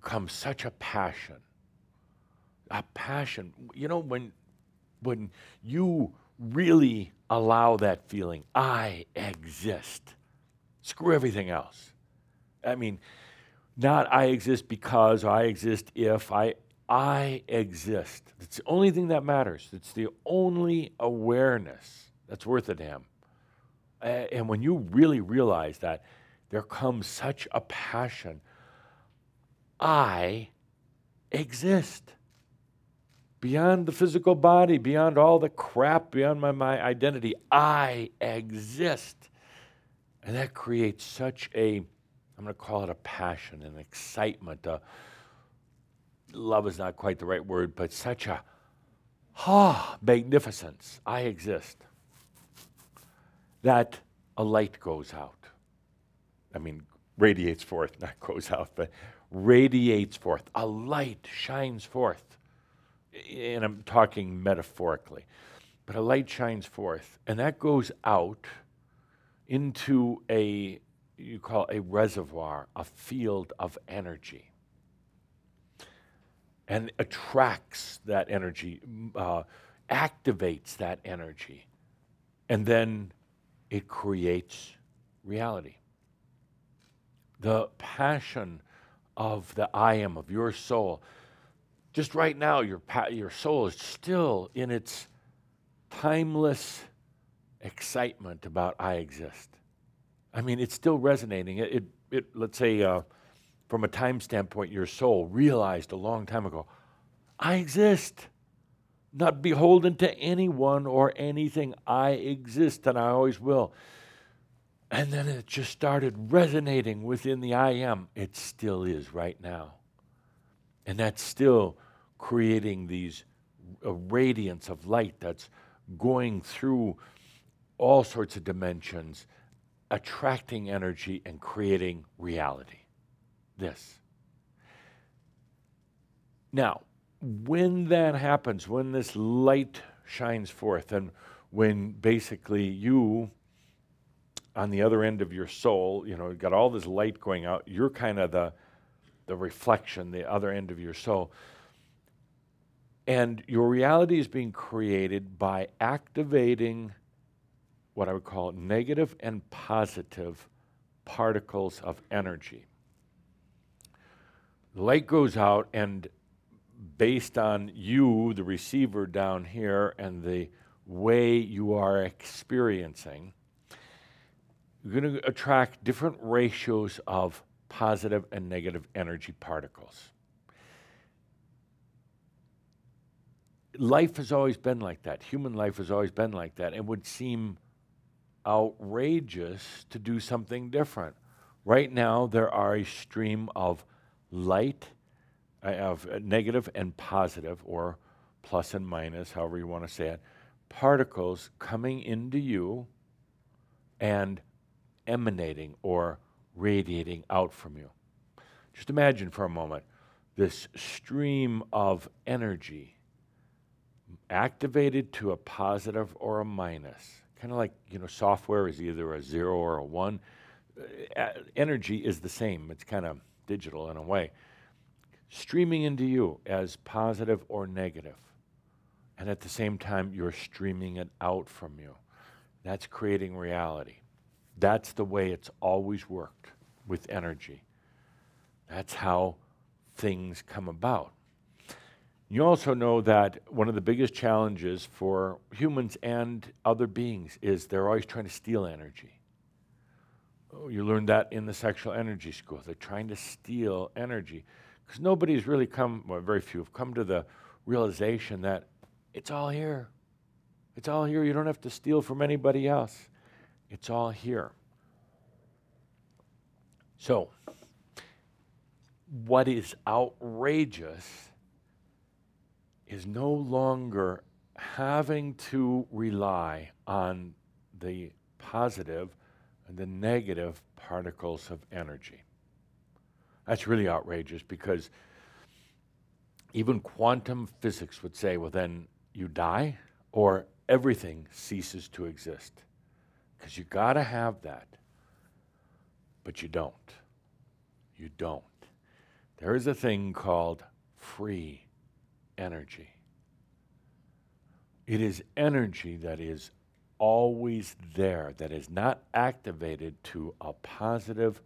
comes such a passion. A passion. You know, when, when you really allow that feeling, I exist, screw everything else. I mean, not I exist because, I exist if, I, I exist. It's the only thing that matters. It's the only awareness that's worth it to him. And when you really realize that, there comes such a passion. I exist. Beyond the physical body, beyond all the crap, beyond my, my identity, I exist. And that creates such a, I'm going to call it a passion, an excitement. A, love is not quite the right word, but such a, ah, magnificence. I exist. That a light goes out. I mean, radiates forth, not goes out, but radiates forth. A light shines forth. And I'm talking metaphorically. But a light shines forth, and that goes out into a, you call a reservoir, a field of energy. And attracts that energy, uh, activates that energy, and then it creates reality the passion of the I am of your soul. Just right now, your, pa- your soul is still in its timeless excitement about I exist. I mean, it's still resonating. It, it, it let's say, uh, from a time standpoint, your soul realized a long time ago, I exist. Not beholden to anyone or anything. I exist and I always will. And then it just started resonating within the I am. It still is right now. And that's still creating these a radiance of light that's going through all sorts of dimensions, attracting energy and creating reality. This. Now, when that happens, when this light shines forth, and when basically you, on the other end of your soul, you know, got all this light going out, you're kind of the, the reflection, the other end of your soul. And your reality is being created by activating what I would call negative and positive particles of energy. Light goes out, and based on you, the receiver down here, and the way you are experiencing, you're going to attract different ratios of positive and negative energy particles. Life has always been like that. Human life has always been like that. It would seem outrageous to do something different. Right now, there are a stream of light, uh, of uh, negative and positive, or plus and minus, however you want to say it, particles coming into you and emanating or radiating out from you. Just imagine for a moment this stream of energy activated to a positive or a minus. Kind of like, you know, software is either a zero or a one. Uh, energy is the same, it's kind of digital in a way. Streaming into you as positive or negative. And at the same time, you're streaming it out from you. That's creating reality. That's the way it's always worked with energy. That's how things come about. You also know that one of the biggest challenges for humans and other beings is they're always trying to steal energy. Oh, you learned that in the sexual energy school. They're trying to steal energy because nobody's really come, well, very few have come to the realization that it's all here. It's all here. You don't have to steal from anybody else. It's all here. So, what is outrageous is no longer having to rely on the positive and the negative particles of energy. That's really outrageous because even quantum physics would say, well, then you die or everything ceases to exist. Because you got to have that. But you don't. You don't. There is a thing called free energy. It is energy that is always there, that is not activated to a positive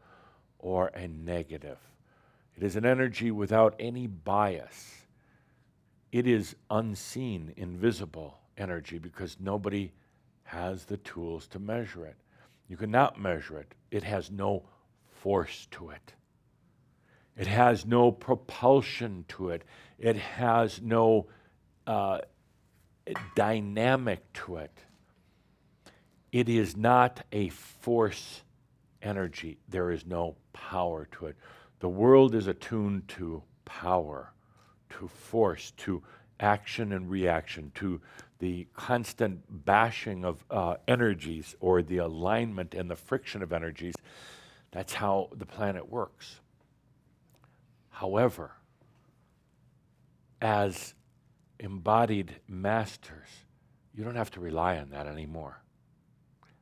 or a negative. It is an energy without any bias. It is unseen, invisible energy because nobody has the tools to measure it. You cannot measure it, it has no force to it. It has no propulsion to it. It has no uh, dynamic to it. It is not a force energy. There is no power to it. The world is attuned to power, to force, to action and reaction, to the constant bashing of uh, energies or the alignment and the friction of energies. That's how the planet works. However, as embodied masters, you don't have to rely on that anymore.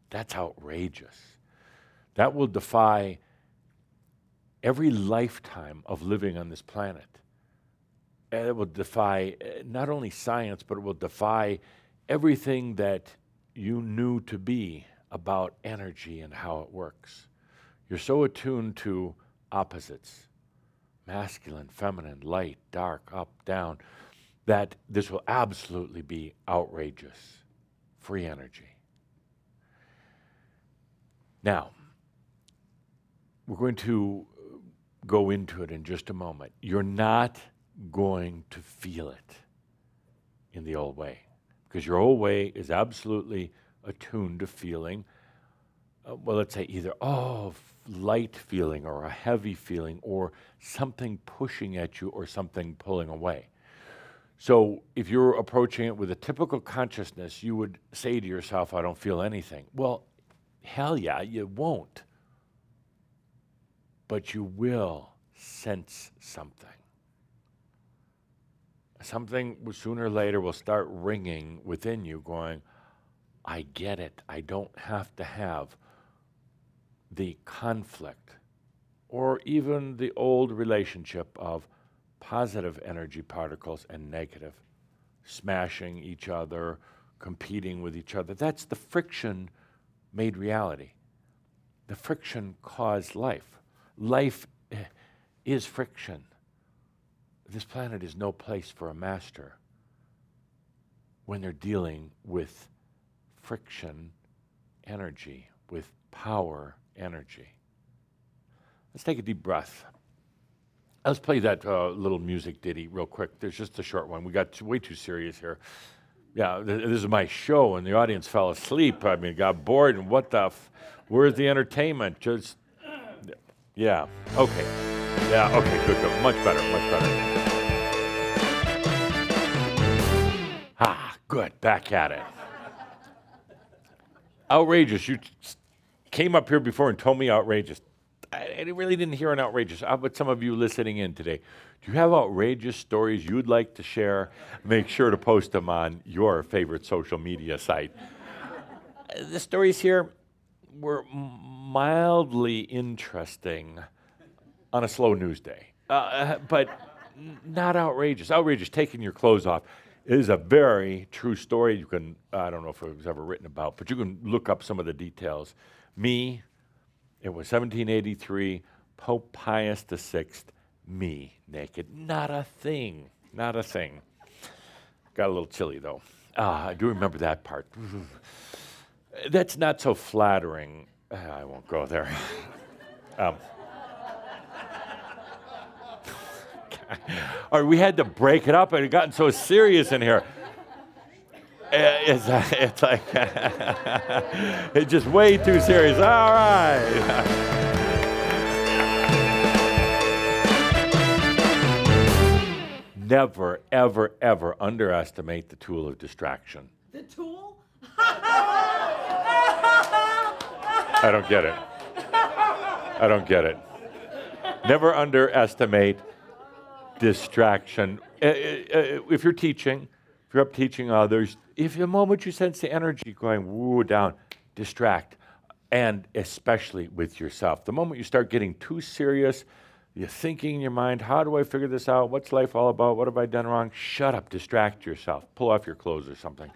That's outrageous. That will defy every lifetime of living on this planet. And it will defy uh, not only science, but it will defy everything that you knew to be about energy and how it works. You're so attuned to opposites masculine, feminine, light, dark, up, down, that this will absolutely be outrageous. Free energy. Now, we're going to go into it in just a moment. You're not going to feel it in the old way. Because your old way is absolutely attuned to feeling, uh, well, let's say either, oh, light feeling or a heavy feeling or something pushing at you or something pulling away. So if you're approaching it with a typical consciousness, you would say to yourself, I don't feel anything. Well, hell yeah, you won't. But you will sense something. Something sooner or later will start ringing within you, going, I get it. I don't have to have the conflict or even the old relationship of positive energy particles and negative, smashing each other, competing with each other. That's the friction made reality. The friction caused life. Life eh, is friction. This planet is no place for a master when they're dealing with friction energy, with power energy. Let's take a deep breath. Let's play that uh, little music ditty real quick. There's just a short one. We got too, way too serious here. Yeah, th- this is my show, and the audience fell asleep. I mean, got bored, and what the? F- where's the entertainment? Just, yeah, okay, yeah, okay, good, good, much better, much better. Ah, good, back at it. Outrageous. You came up here before and told me outrageous. I, really didn't hear an outrageous. How about some of you listening in today? Do you have outrageous stories you'd like to share? Make sure to post them on your favorite social media site. Uh, the stories here were mildly interesting on a slow news day, uh, but not outrageous. Outrageous, taking your clothes off. It is a very true story. You can, I don't know if it was ever written about, but you can look up some of the details. Me, it was 1783, Pope Pius VI, me naked. Not a thing, not a thing. Got a little chilly though. Ah, I do remember that part. That's not so flattering. Ah, I won't go there. um, or we had to break it up and it gotten so serious in here. Eh, It's, it's like, it's just way too serious. All right. Never, ever, ever underestimate the tool of distraction. The tool? I don't get it. I don't get it. Never underestimate distraction. Uh, uh, uh, If you're teaching, if you're up teaching others, if the moment you sense the energy going woo down, distract. And especially with yourself. The moment you start getting too serious, you're thinking in your mind, how do I figure this out? What's life all about? What have I done wrong? Shut up, distract yourself. Pull off your clothes or something.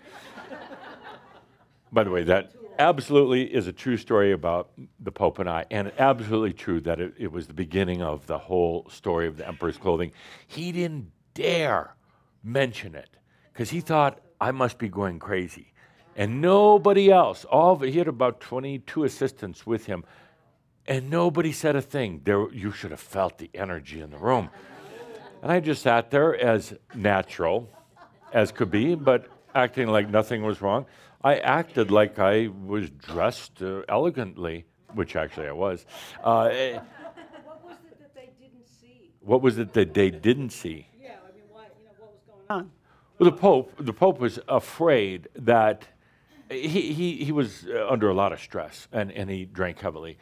By the way, that absolutely is a true story about the Pope and I, and absolutely true that it, it was the beginning of the whole story of the Emperor's clothing. He didn't dare mention it because he thought I must be going crazy. And nobody else, all of he had about 22 assistants with him, and nobody said a thing. There, you should have felt the energy in the room. And I just sat there as natural as could be, but acting like nothing was wrong. I acted like I was dressed uh, elegantly, which actually I was. Uh, eh, What was it that they didn't see? what was it that they didn't see? Yeah, I mean, why, you know, what was going on? Well, the Pope, the Pope was afraid that he, he, he was uh, under a lot of stress and, and he drank heavily.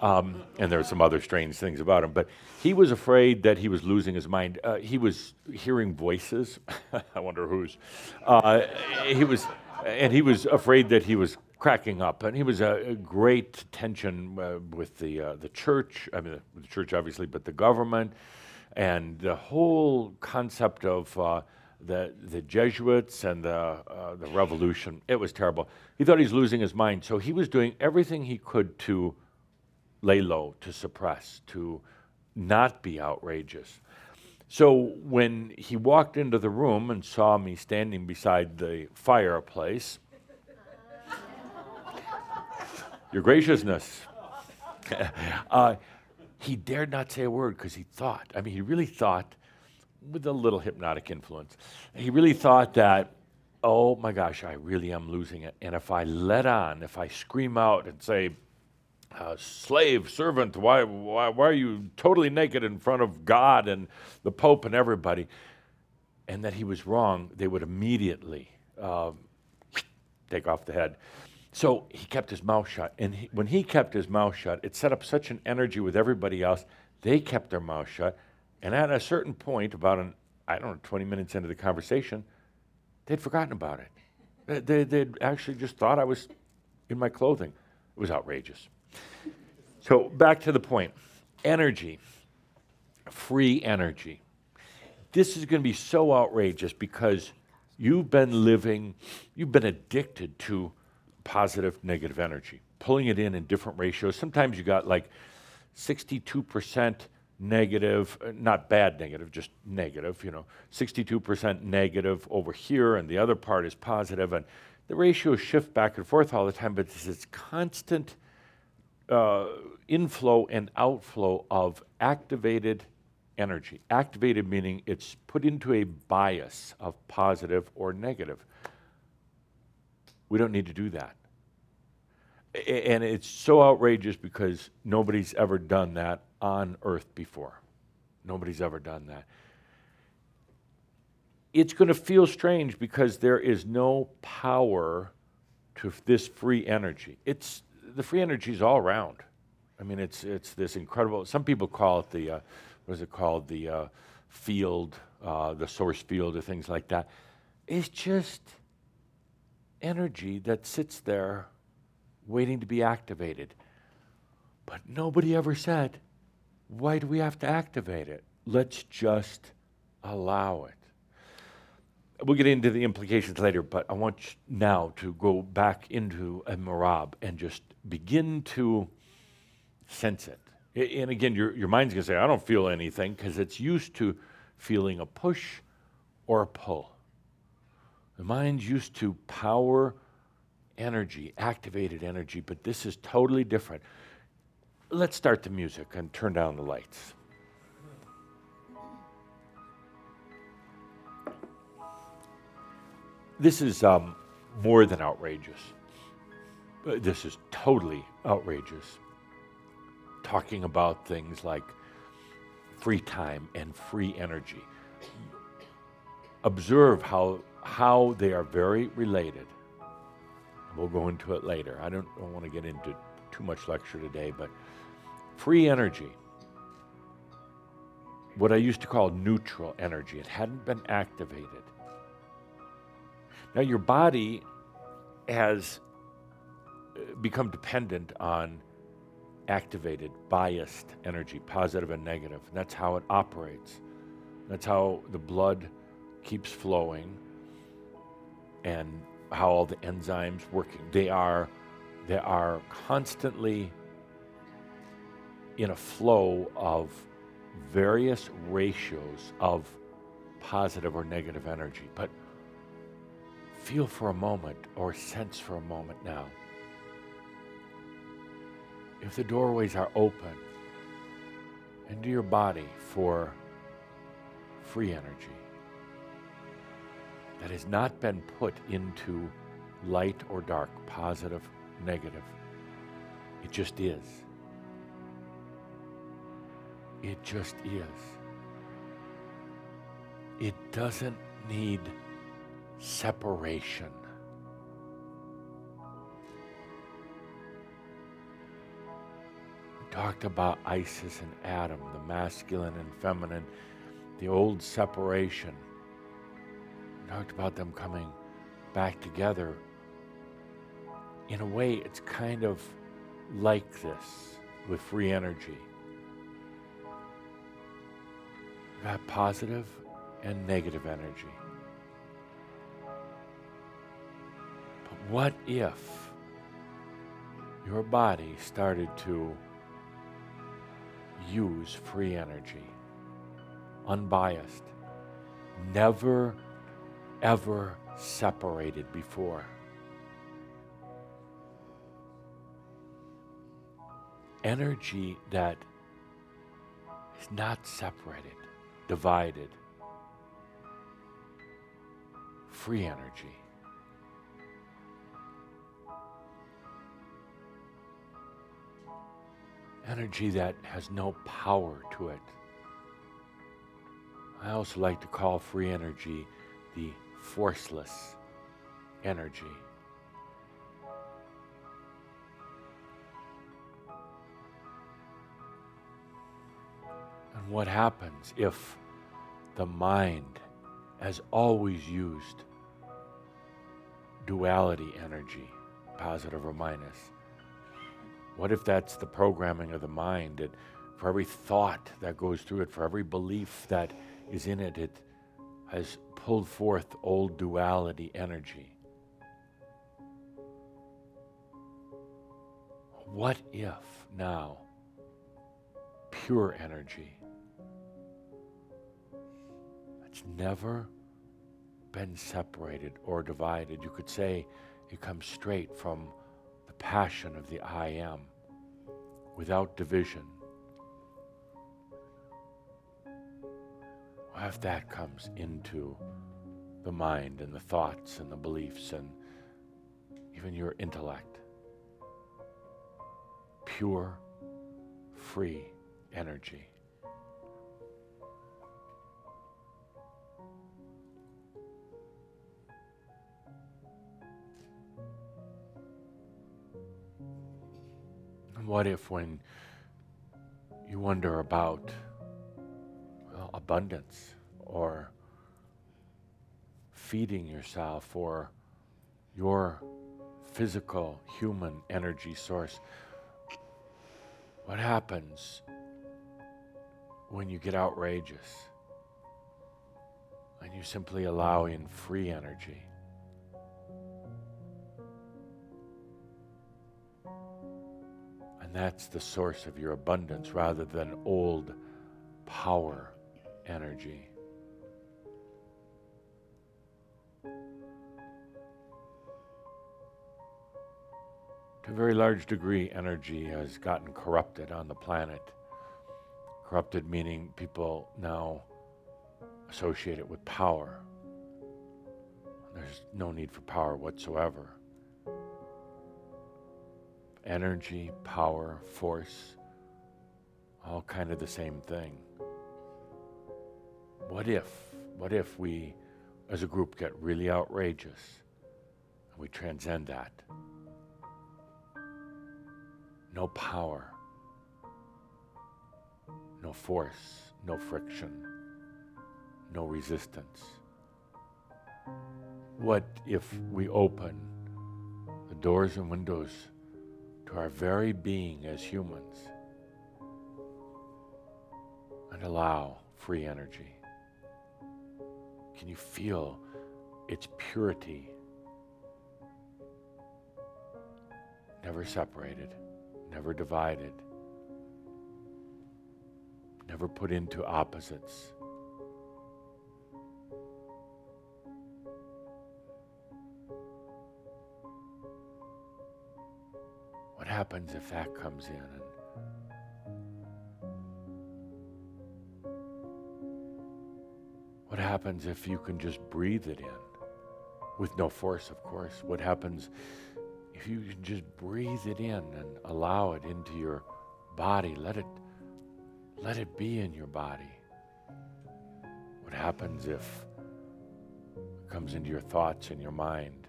Um, and there were some other strange things about him, but he was afraid that he was losing his mind. Uh, he was hearing voices. I wonder whose. Uh, he was, and he was afraid that he was cracking up, and he was a, a great tension uh, with the uh, the church. I mean, the church obviously, but the government, and the whole concept of uh, the the Jesuits and the uh, the revolution. It was terrible. He thought he was losing his mind, so he was doing everything he could to lay low, to suppress, to not be outrageous. So when he walked into the room and saw me standing beside the fireplace, your graciousness, uh, he dared not say a word because he thought, I mean, he really thought, with a little hypnotic influence. He really thought that, oh my gosh, I really am losing it. And if I let on, if I scream out and say, uh, slave, servant, why, why, why are you totally naked in front of God and the Pope and everybody? And that he was wrong, they would immediately uh, take off the head. So he kept his mouth shut. And he, when he kept his mouth shut, it set up such an energy with everybody else. They kept their mouth shut. And at a certain point, about an, I don't know, 20 minutes into the conversation, they'd forgotten about it. They, they, they'd actually just thought I was in my clothing. It was outrageous. So back to the point energy, free energy. This is going to be so outrageous because you've been living, you've been addicted to positive, negative energy, pulling it in in different ratios. Sometimes you got like 62% negative, uh, not bad negative, just negative, you know, 62% negative over here, and the other part is positive, and the ratios shift back and forth all the time, but this is constant uh, inflow and outflow of activated energy. Activated meaning it's put into a bias of positive or negative. We don't need to do that. And it's so outrageous because nobody's ever done that on earth before. Nobody's ever done that. It's going to feel strange because there is no power to this free energy. It's the free energy is all around. I mean, it's it's this incredible. Some people call it the uh, what is it called? The uh, field, uh, the source field, or things like that. It's just energy that sits there, waiting to be activated. But nobody ever said, "Why do we have to activate it? Let's just allow it." We'll get into the implications later, but I want you now to go back into a merabh and just begin to sense it. And again, your, your mind's going to say, I don't feel anything because it's used to feeling a push or a pull. The mind's used to power energy, activated energy, but this is totally different. Let's start the music and turn down the lights. This is um, more than outrageous. Uh, This is totally outrageous. Talking about things like free time and free energy. Observe how, how they are very related. We'll go into it later. I don't, don't want to get into too much lecture today, but free energy, what I used to call neutral energy, it hadn't been activated. Now, your body has uh, become dependent on activated, biased energy, positive and negative. And that's how it operates. That's how the blood keeps flowing and how all the enzymes working. They are they are constantly in a flow of various ratios of positive or negative energy. But feel for a moment or sense for a moment now. If the doorways are open into your body for free energy that has not been put into light or dark, positive, negative, it just is. It just is. It doesn't need separation. We talked about Isis and Adam, the masculine and feminine, the old separation. We talked about them coming back together. In a way, it's kind of like this with free energy. You got positive and negative energy. What if your body started to use free energy, unbiased, never, ever separated before? Energy that is not separated, divided, free energy. Energy that has no power to it. I also like to call free energy the forceless energy. And what happens if the mind has always used duality energy, positive or minus? What if that's the programming of the mind? That for every thought that goes through it, for every belief that is in it, it has pulled forth old duality energy. What if now pure energy that's never been separated or divided. You could say it comes straight from passion of the I am without division. What if that comes into the mind and the thoughts and the beliefs and even your intellect? Pure, free energy. What if, when you wonder about well, abundance or feeding yourself or your physical human energy source, what happens when you get outrageous and you simply allow in free energy? That's the source of your abundance rather than old power energy. To a very large degree, energy has gotten corrupted on the planet. Corrupted meaning people now associate it with power. There's no need for power whatsoever. Energy, power, force, all kind of the same thing. What if, what if we as a group get really outrageous and we transcend that? No power, no force, no friction, no resistance. What if we open the doors and windows to our very being as humans and allow free energy? Can you feel its purity? Never separated, never divided, never put into opposites. Happens if that comes in and What happens if you can just breathe it in? With no force, of course. What happens if you can just breathe it in and allow it into your body? Let it let it be in your body. What happens if it comes into your thoughts and your mind?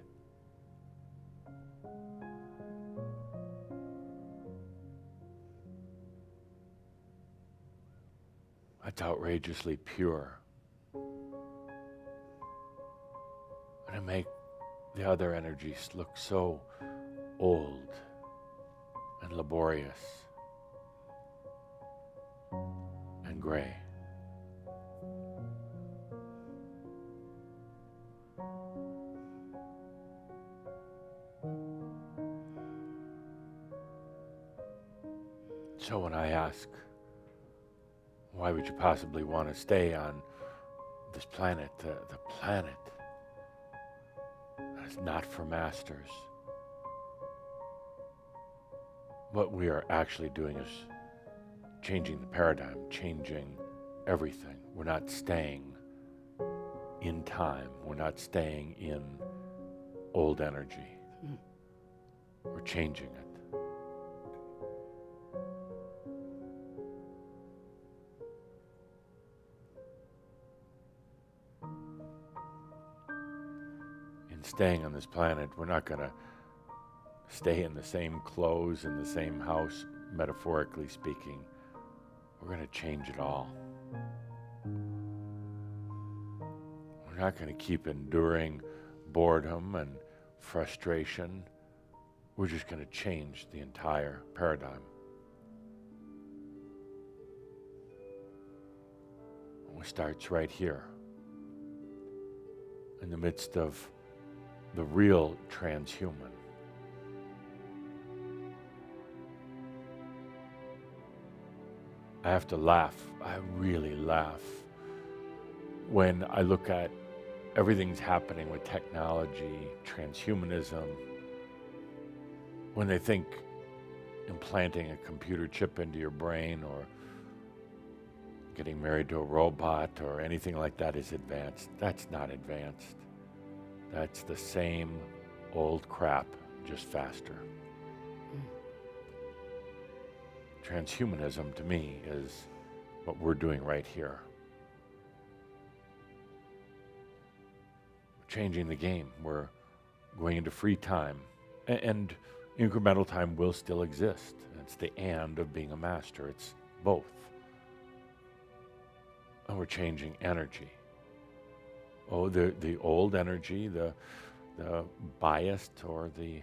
That's outrageously pure. And to make the other energies look so old and laborious and gray. So when I ask, why would you possibly want to stay on this planet, the, the planet that is not for masters? What we are actually doing is changing the paradigm, changing everything. We're not staying in time. We're not staying in old energy. Hmm. We're changing it. Staying on this planet, we're not going to stay in the same clothes in the same house, metaphorically speaking. We're going to change it all. We're not going to keep enduring boredom and frustration. We're just going to change the entire paradigm. It starts right here, in the midst of the real transhuman. I have to laugh. I really laugh when I look at everything's happening with technology, transhumanism, when they think implanting a computer chip into your brain or getting married to a robot or anything like that is advanced. That's not advanced. That's the same old crap, just faster. Transhumanism to me is what we're doing right here. We're changing the game. We're going into free time. A- And incremental time will still exist. It's the and of being a master, it's both. And we're changing energy. Oh, the, the old energy, the, the biased or the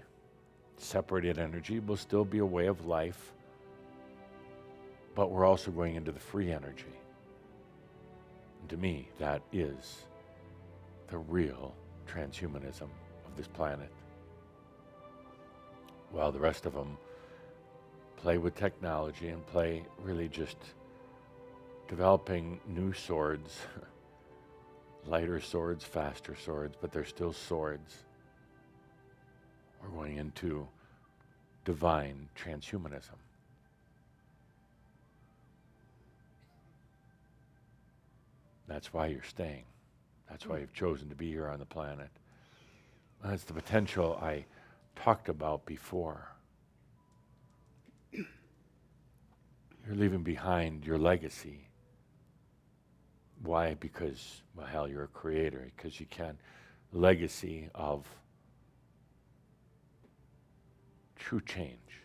separated energy will still be a way of life, but we're also going into the free energy. And to me, that is the real transhumanism of this planet. While the rest of them play with technology and play really just developing new swords, lighter swords, faster swords, but they're still swords. We're going into divine transhumanism. That's why you're staying. That's why you've chosen to be here on the planet. That's the potential I talked about before. You're leaving behind your legacy. Why? Because, well, hell, you're a creator, because you can. Legacy of true change,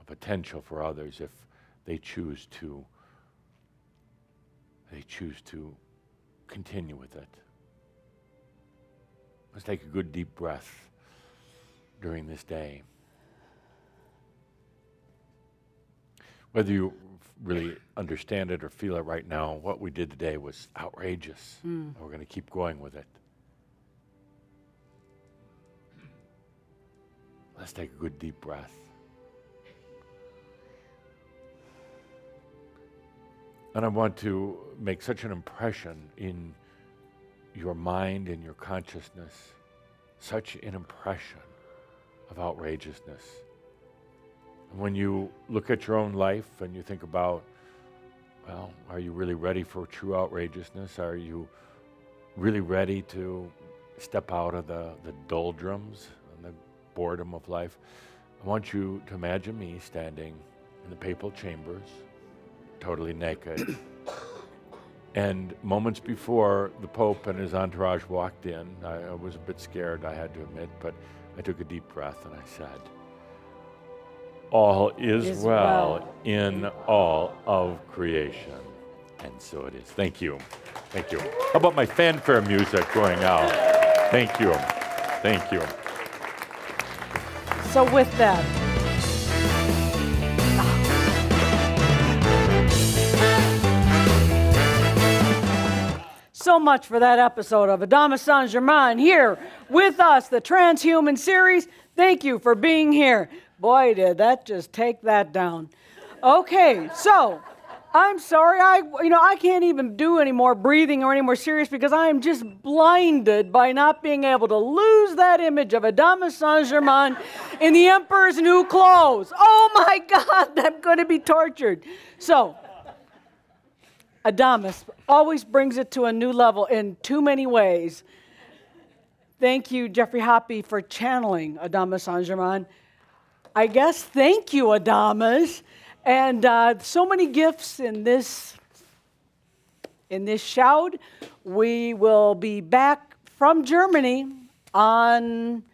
a potential for others if they choose to they choose to continue with it. Let's take a good deep breath during this day. Whether you really understand it or feel it right now, what we did today was outrageous. Mm. We're going to keep going with it. Let's take a good deep breath. And I want to make such an impression in your mind and your consciousness, such an impression of outrageousness. When you look at your own life and you think about, well, are you really ready for true outrageousness? Are you really ready to step out of the, the doldrums and the boredom of life? I want you to imagine me standing in the papal chambers totally naked. and moments before the Pope and his entourage walked in, I, I, was a bit scared, I had to admit, but I took a deep breath and I said, All is, Is well, well. in all of creation. And so it is. Thank you. Thank you. How about my fanfare music going out? Thank you. Thank you. So, with that, so much for that episode of Adamus Saint Germain here with us, the Transhuman series. Thank you for being here. Boy, did that just take that down. Okay, so I'm sorry, I you know I can't even do any more breathing or any more serious because I am just blinded by not being able to lose that image of Adamus Saint Germain in the Emperor's new clothes. Oh my God, I'm going to be tortured. So Adamus always brings it to a new level in too many ways. Thank you, Geoffrey Hoppe, for channeling Adamus Saint Germain. I guess thank you, Adamus. And uh, so many gifts in this in this Shoud. We will be back from Germany on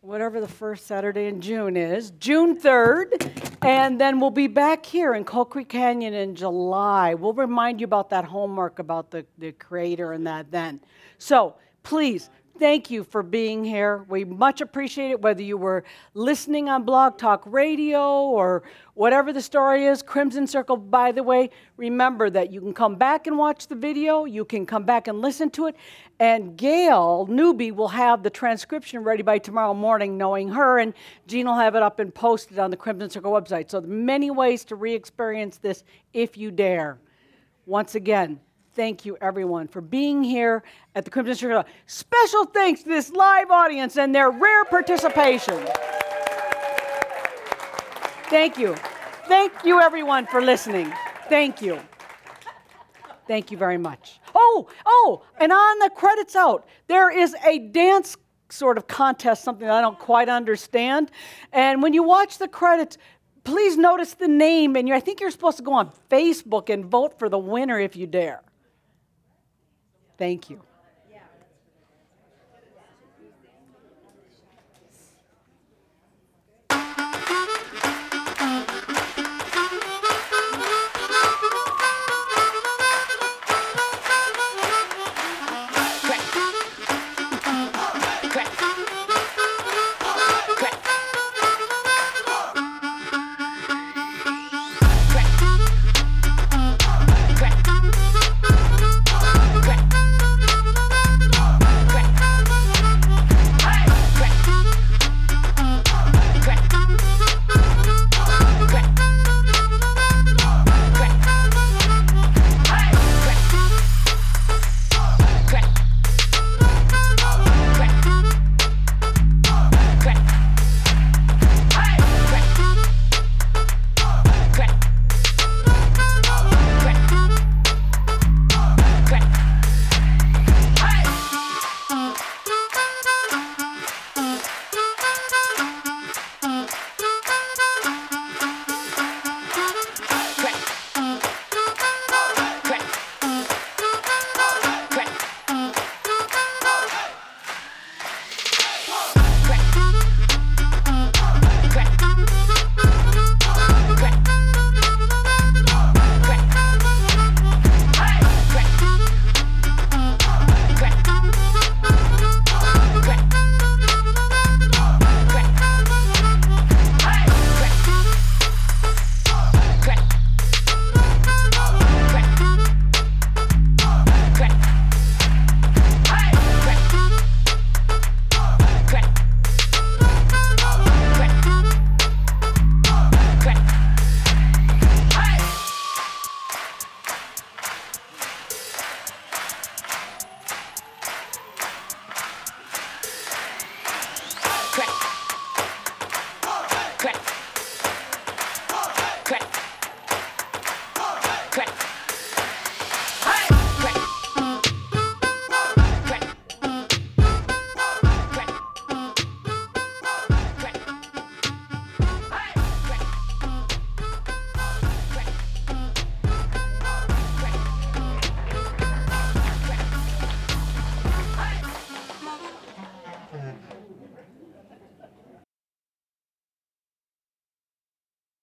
whatever the first Saturday in June is, June 3rd, and then we'll be back here in Coal Creek Canyon in July. We'll remind you about that homework about the, the creator and that then. So please, thank you for being here. We much appreciate it, whether you were listening on Blog Talk Radio or whatever the story is. Crimson Circle, by the way, remember that you can come back and watch the video, you can come back and listen to it, and Gail Newby will have the transcription ready by tomorrow morning, knowing her, and Jean will have it up and posted on the Crimson Circle website. So, many ways to re experience this if you dare. Once again, thank you everyone for being here at the Crimson Circle. Special thanks to this live audience and their rare participation. Thank you. Thank you everyone for listening. Thank you. Thank you very much. Oh, oh, and on the credits out, there is a dance sort of contest, something I don't quite understand. And when you watch the credits, please notice the name, and you I think you're supposed to go on Facebook and vote for the winner if you dare. Thank you.